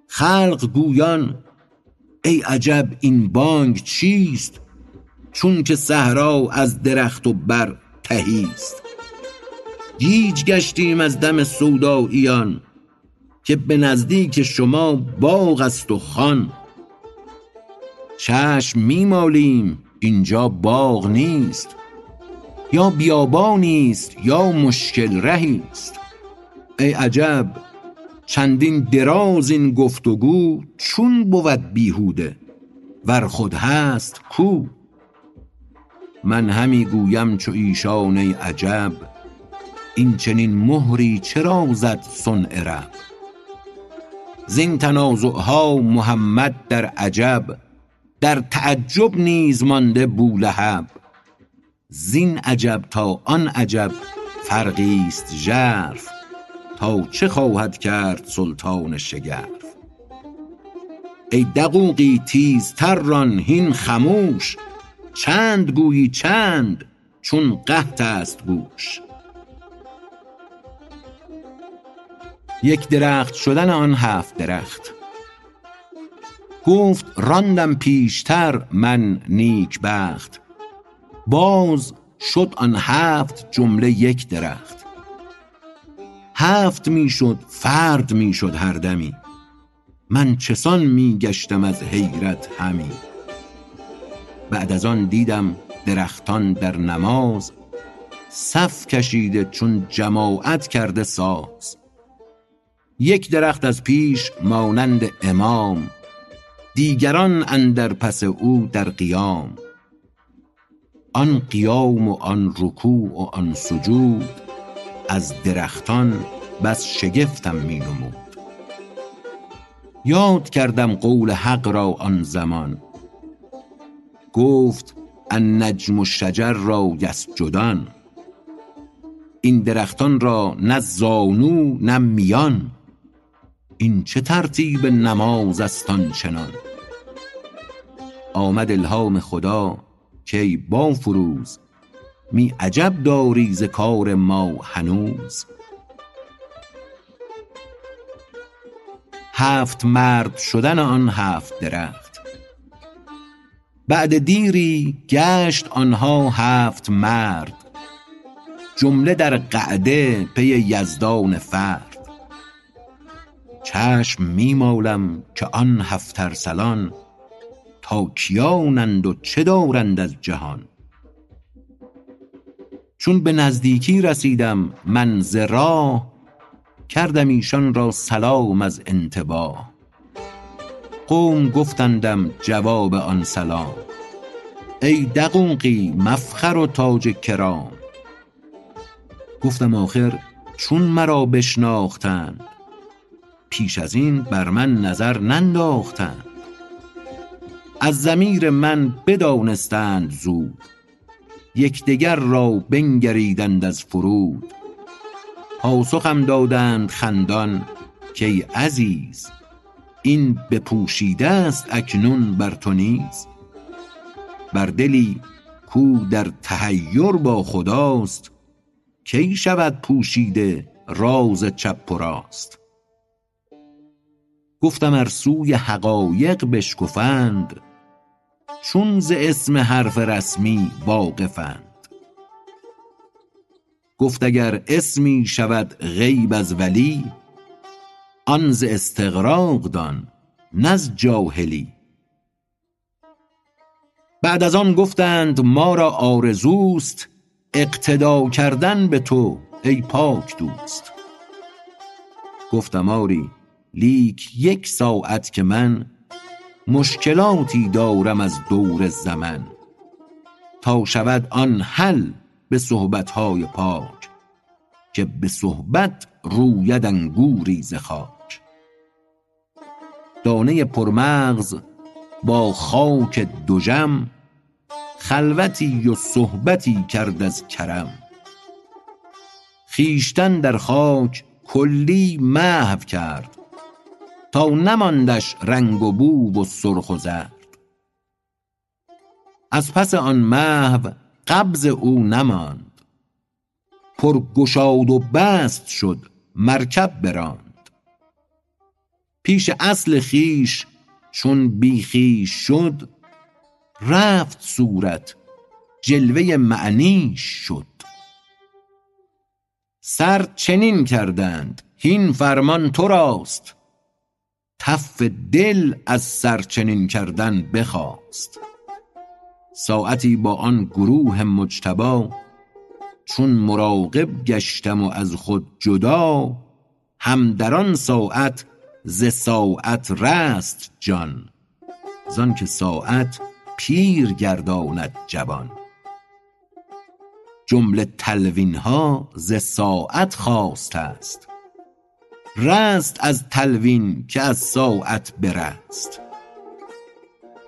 خلق گویان ای عجب این بانگ چیست؟ چون که صحرا از درخت و بر تهی است. گیج گشتیم از دم سوداییان. که به نزدیک شما باغ است و خان. چشم می مالیم اینجا باغ نیست. یا بیابانی است یا مشکل رهی است. ای عجب چندین دراز این گفت و گو چون بود بیهوده؟ ور خود هست کو؟ من همی گویم چو ایشان ای عجب این چنین مهری چرا زد رب؟ زین تنازعها محمد در عجب در تعجب نیز مانده بولهب. زین عجب تا آن عجب فرقی است ژرف تا چه خواهد کرد سلطان شگرف. ای دقوقی تیزتر ران هین خموش چند گویی چند چون قحط است گوش. یک درخت شدن آن هفت درخت. گفت راندم پیشتر من نیک بخت باز شد آن هفت جمله یک درخت. هفت می شد فرد می شد هر دمی. من چسان می گشتم از حیرت همی. بعد از آن دیدم درختان در نماز. صف کشیده چون جماعت کرده ساز. یک درخت از پیش مانند امام دیگران اندر پس او در قیام. آن قیام و آن رکوع و آن سجود از درختان بس شگفتم می نمود. یاد کردم قول حق را آن زمان. گفت النجم الشجر را یسجدان این درختان را نه زانو نه میان. این چه ترتیب نماز است آنچنان آمد الهام خدا کای بافروز می عجب داری ز کار ما هنوز؟ هفت مرد شدن آن هفت درخت بعد دیری گشت آنها هفت مرد جمله در قعده پی یزدان فرد. چشم می مالم که آن هفت ارسلان تا کیانند و چه دارند از جهان. چون به نزدیکی رسیدم من ز کردم ایشان را سلام از انتباه. قوم گفتندم جواب آن سلام ای دقوقی مفخر و تاج کرام. گفتم آخر چون مرا بشناختند پیش از این بر من نظر ننداختند. از ضمیر من بدانستند زود. یکدیگر را بنگریدند از فرود. پاسخم دادند خندان کای عزیز این بپوشیده است اکنون بر تو نیز. بر دلی کو در تحیر با خداست کی شود پوشیده راز چپ و راست؟ گفتم ار سوی حقایق بشگفند چون ز اسم حرف رسمی واقفند. گفت اگر اسمی شود غیب از ولی آن ز استغراق دان نه جاهلی. بعد از آن گفتند ما را آرزوست اقتدا کردن به تو ای پاک دوست. گفتم آری لیک یک ساعت که من مشکلاتی دارم از دور زمن. تا شود آن حل به صحبتهای پاک که به صحبت روید انگوری ز خاک. دانه پرمغز با خاک دژم خلوتی و صحبتی کرد از کرم. خویشتن در خاک کلی محو کرد تا نماندش رنگ و بو و سرخ و زرد. از پس آن محو قبض او نماند. پر گشاد و بست شد مرکب براند. پیش اصل خویش چون بی خویش شد رفت صورت جلوه معنیش شد. سر چنین کردند هین فرمان تو راست. تف دل از سر چنین کردن بخاست ساعتی با آن گروه مجتبی چون مراقب گشتم و از خود جدا هم در آن ساعت ز ساعت رست جان. زانکه ساعت پیر گرداند جوان. جمله تلوین ها ز ساعت خاسته است. رست از تلوین که از ساعت برست.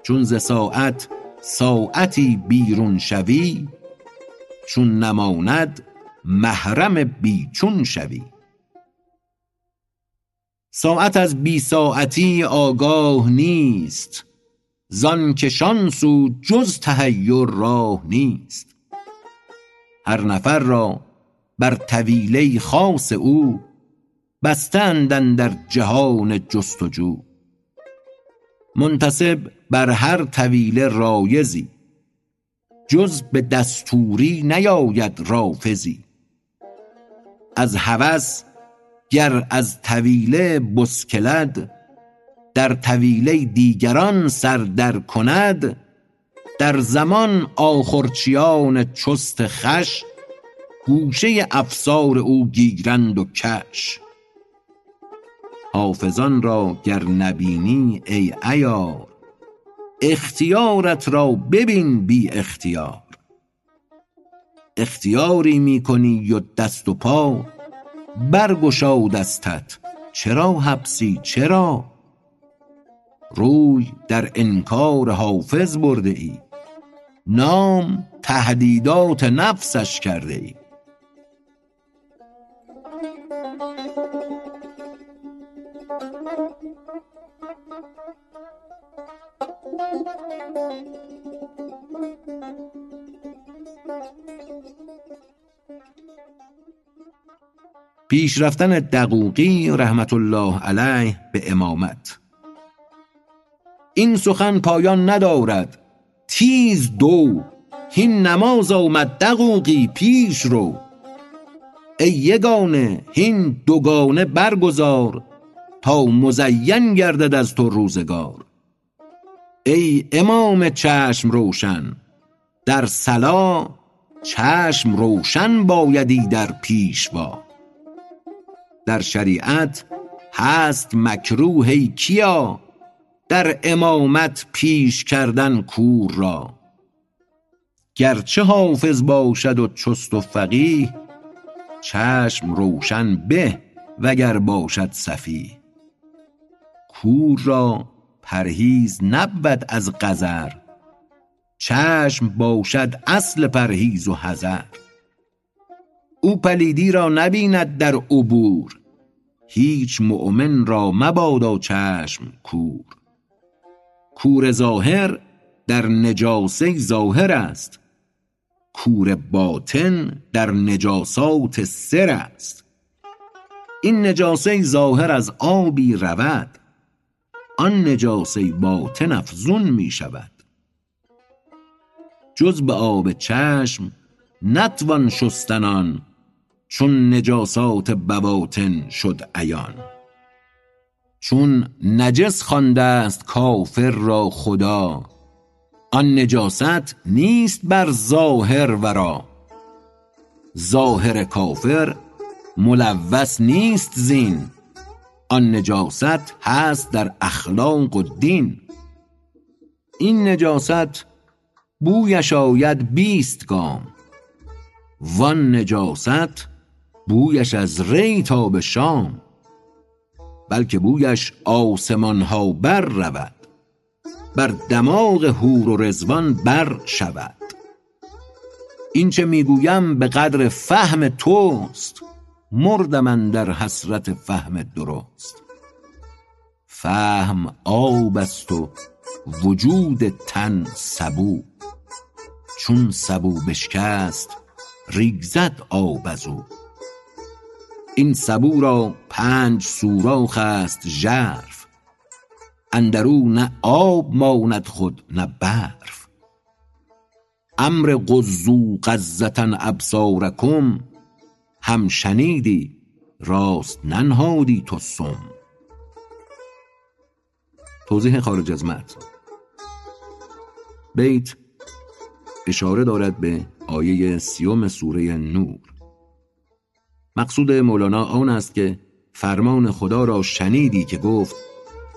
چون ز ساعت ساعتی بیرون شوی چون نماند محرم بی چون شوی. ساعت از بی ساعتی آگاه نیست زانکه شان سو جز تحیر راه نیست. هر نفر را بر طویله خاص او بسته اند اندر جهان جست و جو. منتسب بر هر طویله رایضی جز به دستوری نیاید رافضی از هوس گر از طویله بسکلد در طویله دیگران سر در کند در زمان آخرچیان چست خوش گوشه افسار او گیرند و کش. حافظان را گر نبینی ای عیار اختیارت را ببین بی اختیار. اختیاری می کنی و دست و پا برگشا دستت چرا حبسی چرا؟ روی در انکار حافظ برده ای نام تهدیدات نفسش کرده ای. پیش رفتن دقوقی رحمة الله علیه به امامت. این سخن پایان ندارد. تیز دو. هین نماز آمد دقوقی پیش رو. ای یگانه هین دوگانه برگزار. تا مزین گردد از تو روزگار. ای امام چشم روشن در صلا چشم روشن بایدی در پیشوا. در شریعت هست مکروه ای کیا؟ در امامت پیش کردن کور را. گرچه حافظ باشد و چست و فقیه چشم روشن به وگر باشد سفیه کور را پرهیز نبود از قذر. چشم باشد اصل پرهیز و حذر. او پلیدی را نبیند در عبور. هیچ مؤمن را مبادا چشم کور. کور ظاهر در نجاسه ظاهر است. کور باطن در نجاسات سر است. این نجاسه ظاهر از آبی رود. آن نجاسه باطن افزون می شود. جز به آب چشم نتوان شستن آن چون نجاسات بواطن شد عیان. چون نجس خوانده است کافر را خدا آن نجاست نیست بر ظاهر ورا. ظاهر کافر ملوث نیست زین. آن نجاست هست در اخلاق و دین. این نجاست بویش آید بیست گام. وان نجاست بویش از ری تا به شام. بلکه بویش آسمان ها بر رود. بر دماغ حور و رضوان بر شود. این چه می‌گویم به قدر فهم توست. مردم اندر حسرت فهم درست. فهم آب است و وجود تن سبو. چون سبو بشکست ریزد آب ازو این سبو را پنج سوراخ است ژرف. اندرو نه آب ماند خود نه برف. امر غضوا غضة ابصارکم هم شنیدی راست ننهادی تو سم. توضیح خارج از متن بیت اشاره دارد به آیه سیوم سوره نور. مقصود مولانا آن است که فرمان خدا را شنیدی که گفت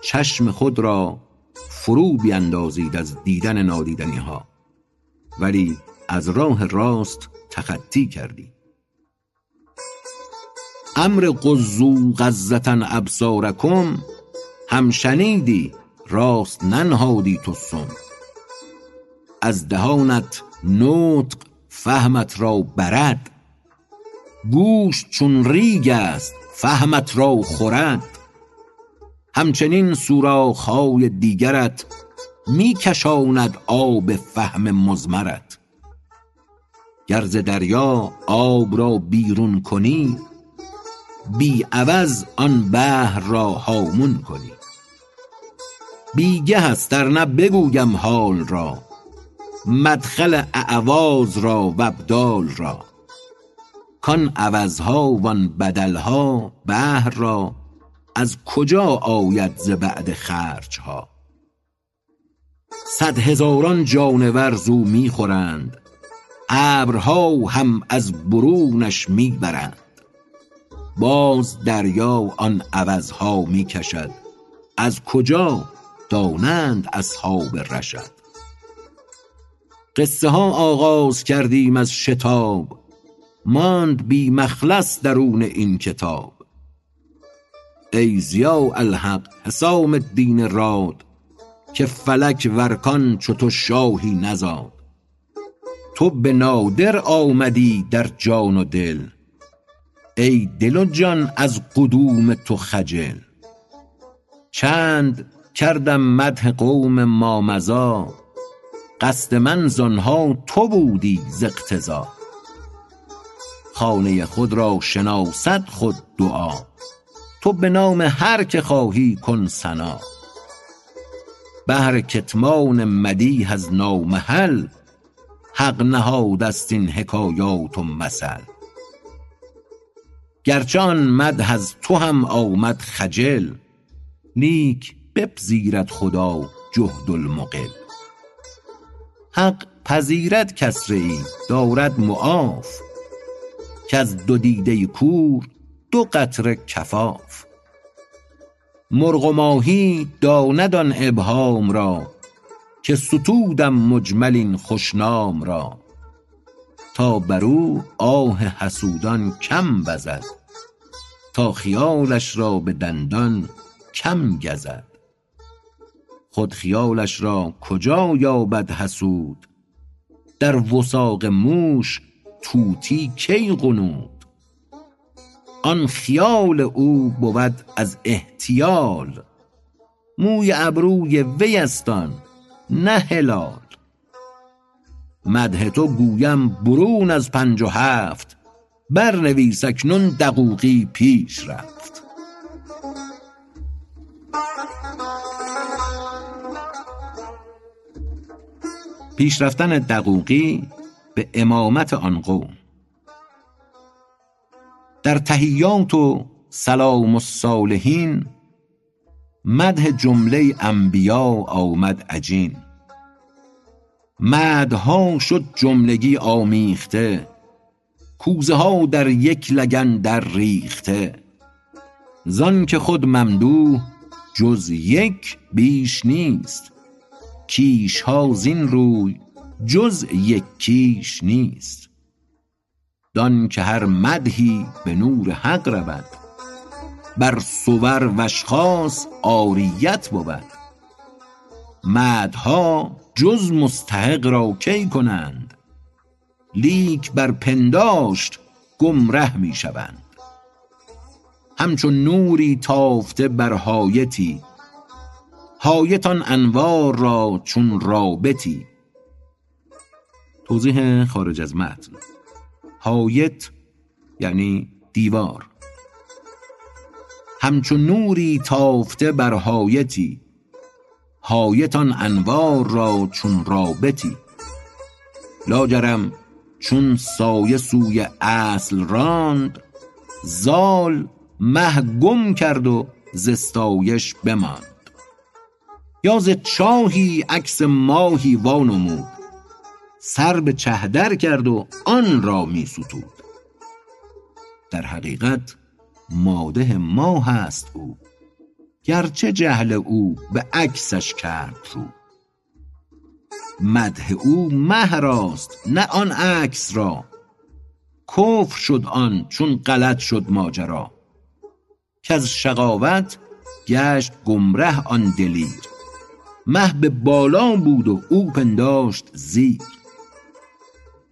چشم خود را فرو بیندازید از دیدن نادیدنی ها ولی از راه راست تخطی کردی. امر غضوا غضة ابصارکم هم شنیدی راست ننهادی تو سم. از دهانت نطق فهمت را برد گوش چون ریگ است فهمت را خورد. همچنین سوراخ های دیگرت می کشاند آب فهم مضمرت. گر ز دریا آب را بیرون کنی بی عوض آن بحر را هامون کنی. بیگه است ار نه بگویم حال را. مدخل اعواض را و ابدال را. کان عوضها وان بدلها بحر را از کجا آید ز بعد خرجها؟ صد هزاران جانور زو می خورند ابرها هم از برونش می برند باز دریا آن عوضها می کشد از کجا دانند اصحاب رشد. قصه ها آغاز کردیم از شتاب ماند بی مخلص درون این کتاب. ای ضیاء الحق حسام الدین راد که فلک و ارکان چو تو شاهی نزاد. تو به نادر آمدی در جان و دل ای دل و جان از قدوم تو خجل. چند کردم مدح قوم ما مضی قصد من زآنها تو بودی ز اقتضا. خانه خود را شناسد خود دعا تو به نام هر که خواهی کن ثنا. بهر کتمان مدیح از نامحل حق نهاده ست این حکایات و مثل. گرچه آن مدح از تو هم آمد خجل لیک بپذیرد خدا جهد المقل. حق پذیرد کسره ای دارد معاف. کز دو دیده کور دو قطره کفاف. مرغ و ماهی داند آن ابهام را که ستودم مجمل این خوش نام را. تا برو آه حسودان کم وزد تا خیالش را به دندان کم گزد. خود خیالش را کجا یابد حسود؟ در وثاق موش طوطی کی غنود؟ آن خیال او بود از احتیال موی ابروی وی است نه هلال. مدح تو گویم برون از پنج و هفت. برنویس اکنون دقوقی پیش رفت. پیش رفتن دقوقی به امامت آن قوم. در تحیات و سلام الصالحین مدح جمله انبیا آمد عجین. مدحها شد جملگی آمیخته کوزه ها در یک لگن در ریخته. زان که خود ممدوح جز یک بیش نیست کیش ها زین روی جز یک کیش نیست. دان که هر مدحی به نور حق رود بر صور و اشخاص عاریت بود. مدحها جز مستحق را کی کنند؟ لیک بر پنداشت گمره می شوند. همچون نوری تافته بر حایطی حایط آن انوار را چون رابطی. توضیح خارج از متن. حایط یعنی دیوار. همچون نوری تافته بر حایطی حایط آن انوار را چون رابطی. لاجرم چون سایه سوی اصل راند زال مه گم کرد و ز استایش بماند. یا چاهی عکس ماهی وانمود سر به چه در کرد و آن را می ستود. در حقیقت ماده ماه است او. گرچه جهل او به عکسش کرد رو. مدح او مه راست نه آن عکس را. کفر شد آن چون غلط شد ماجرا. کز شقاوت گشت گمره آن دلیر. مه به بالا بود و او پنداشت زیر.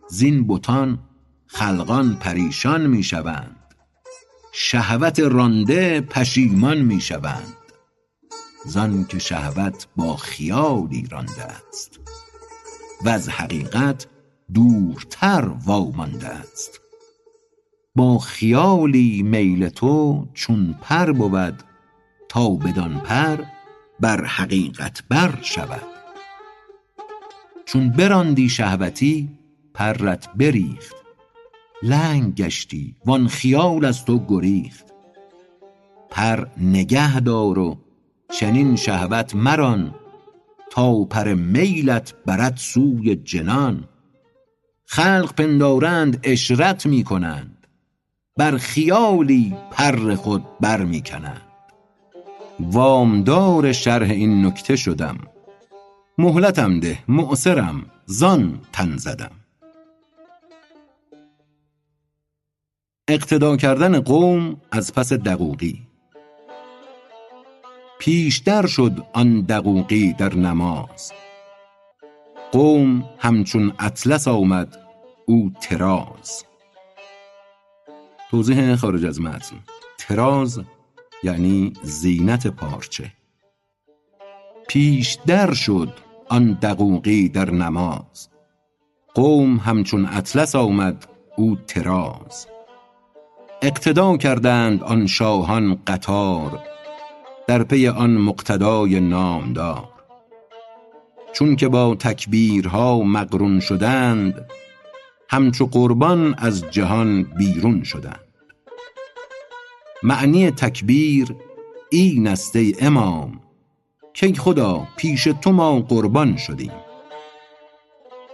زین بتان خلقان پریشان می شوند شهوت رانده پشیمان می شوند زان که شهوت با خیالی رانده است. وز حقیقت دورتر وامانده است. با خیالی میل تو چون پر بود تا بدان پر بر حقیقت بر شود. چون براندی شهوتی پرت بریخت. لنگ گشتی وان خیال از تو گریخت. پر نگه دار و چنین شهوت مران تا پر میلت برد سوی جنان. خلق پندارند عشرت می کنند بر خیالی پر خود بر می کنند وامدار شرح این نکته شدم. مهلتم ده معسرم زان تن زدم. اقتدا کردن قوم از پس دقوقی. پیشتر شد آن دقوقی در نماز. قوم همچون اطلس آمد او طراز. توضیح خارج از متن. طراز یعنی زینت پارچه. پیشتر شد آن دقوقی در نماز. قوم همچون اطلس آمد او طراز. اقتدا کردند آن شاهان قطار در پی آن مقتدای نامدار. چون که با تکبیرها مقرون شدند همچو قربان از جهان بیرون شدند. معنی تکبیر این است امام کای خدا پیش تو ما قربان شدیم.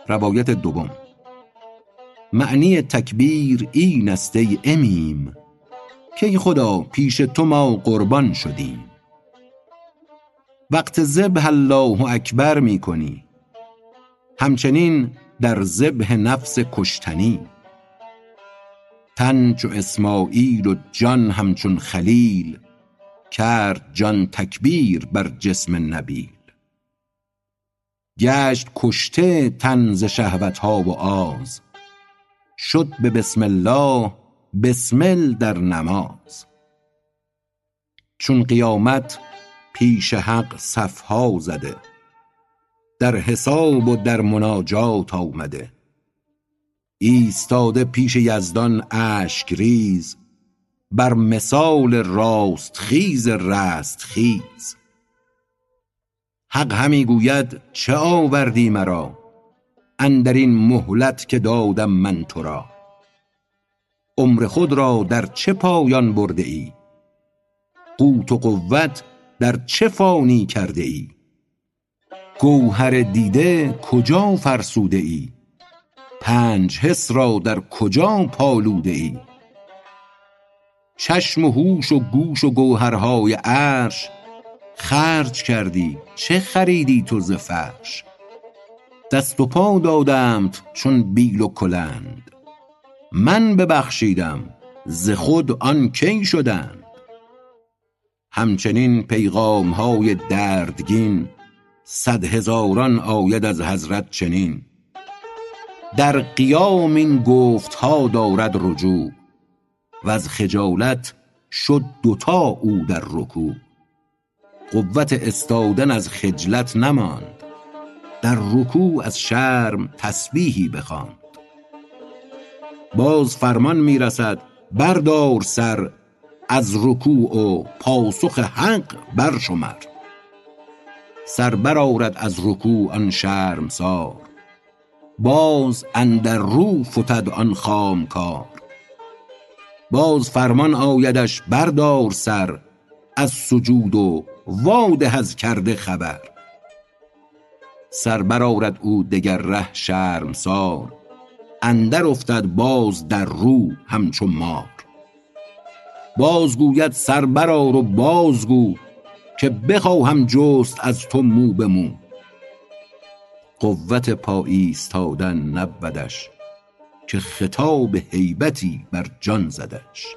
روایت دوم. معنی تکبیر این است ای امیم کای خدا پیش تو ما قربان شدیم. وقت ذبح الله اکبر می کنی همچنین در ذبح نفس کشتنی. تن چو اسماعیل و جان همچون خلیل کرد جان تکبیر بر جسم نبیل. گشت کشته تن ز شهوتها و آز. شد به بسم الله بسمل در نماز. چون قیامت پیش حق صفها زده. در حساب و در مناجات آمده. ایستاده پیش یزدان اشک ریز بر مثال راستخیز رستخیز حق همی گوید چه آوردی مرا؟ اندرین مهلت که دادم من تو را. عمر خود را در چه پایان برده ای؟ قوت و قوت در چه فانی کرده ای؟ گوهر دیده کجا فرسوده ای؟ پنج حس را در کجا پالوده ای؟ چشم و هوش و گوش و گوهرهای عرش خرج کردی چه خریدی تو ز فرش؟ دست و پا دادمت چون بیل و کلند من ببخشیدم ز خود آن کی شدند؟ همچنین پیغام های دردگین صد هزاران آید از حضرت چنین. در قیام این گفت ها دارد رجوع وز خجالت شد دوتا او در رکوع. قوت استادن از خجلت نماند در رکوع از شرم تسبیحی بخواند. باز فرمان می رسد بردار سر از رکوع و پاسخ حق برشمر. سر برآرد از رکوع آن شرمسار باز اندر رو فتد آن خامکار. باز فرمان آیدش بردار سر از سجود و واده از کرده خبر. سر برآرد او دگر ره شرمسار اندر افتد باز در رو همچو مار. باز گوید سر برآر و بازگو که بخواهم جست از تو مو به مو. قوت پا ایستادن نبودش که خطاب هیبتی بر جان زدش.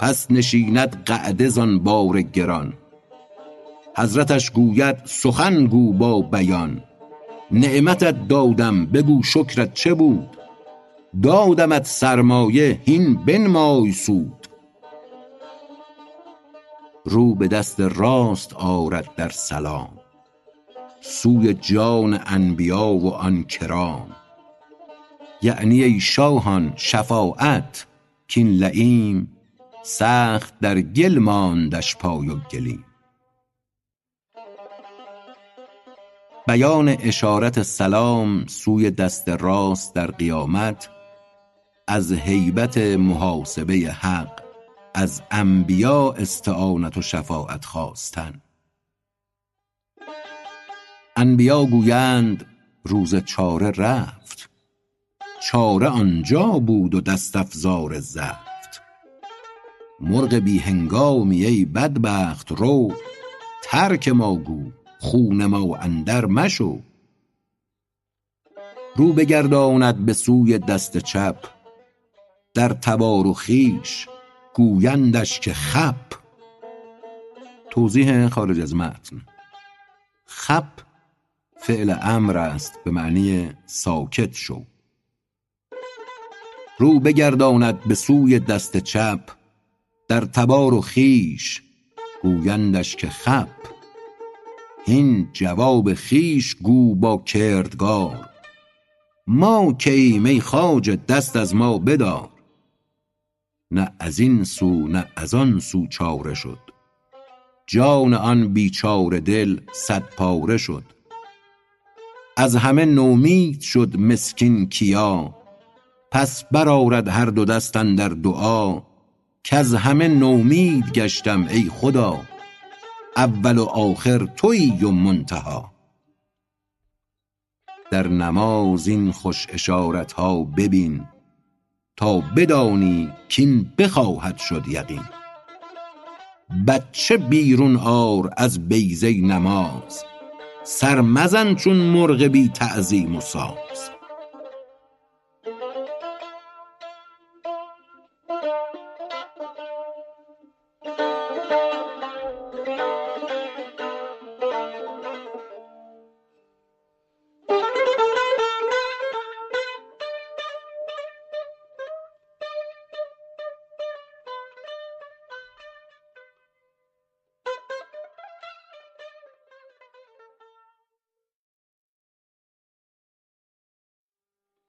پس نشیند قعده زان بار گران. حضرتش گوید سخن گو با بیان. نعمتت دادم بگو شکرت چه بود؟ دادمت سرمایه هین بنمای سود. رو به دست راست آرد در سلام سوی جان انبیا و آن کرام. یعنی ای شاهان شفاعت کاین لییم سخت در گل ماندش پای و گلیم. بیان اشارت سلام سوی دست راست در قیامت از هیبت محاسبه حق از انبیا استعانت و شفاعت خواستن. انبیا گویند روز چاره رفت. چاره آنجا بود و دست افزار زفت. مرغ بی هنگامی ای بدبخت رو ترک ما گو خون ما اندر مشو. رو بگرداند به سوی دست چپ در تبار و خویش گویندش که خپ. توضیح خارج از متن. خپ فعل امر است به معنی ساکت شو. رو بگرداند به سوی دست چپ در تبار و خویش گویندش که خپ. هین جواب خویش گو با کردگار. ما ای خواجه دست از ما بدار. نه از این سو نه از آن سو چاره شد. جان آن بیچاره دل صد پاره شد. از همه نومید شد مسکین کیا پس برآرد هر دو دست اندر دعا کز همه نومید گشتم ای خدا اول و آخر تویی و منتها. در نماز این خوش اشارت ها ببین تا بدانی کاین بخواهد شد یقین. بچه بیرون آر از بیضه نماز سر مزن چون مرغ بی تعظیم و ساز.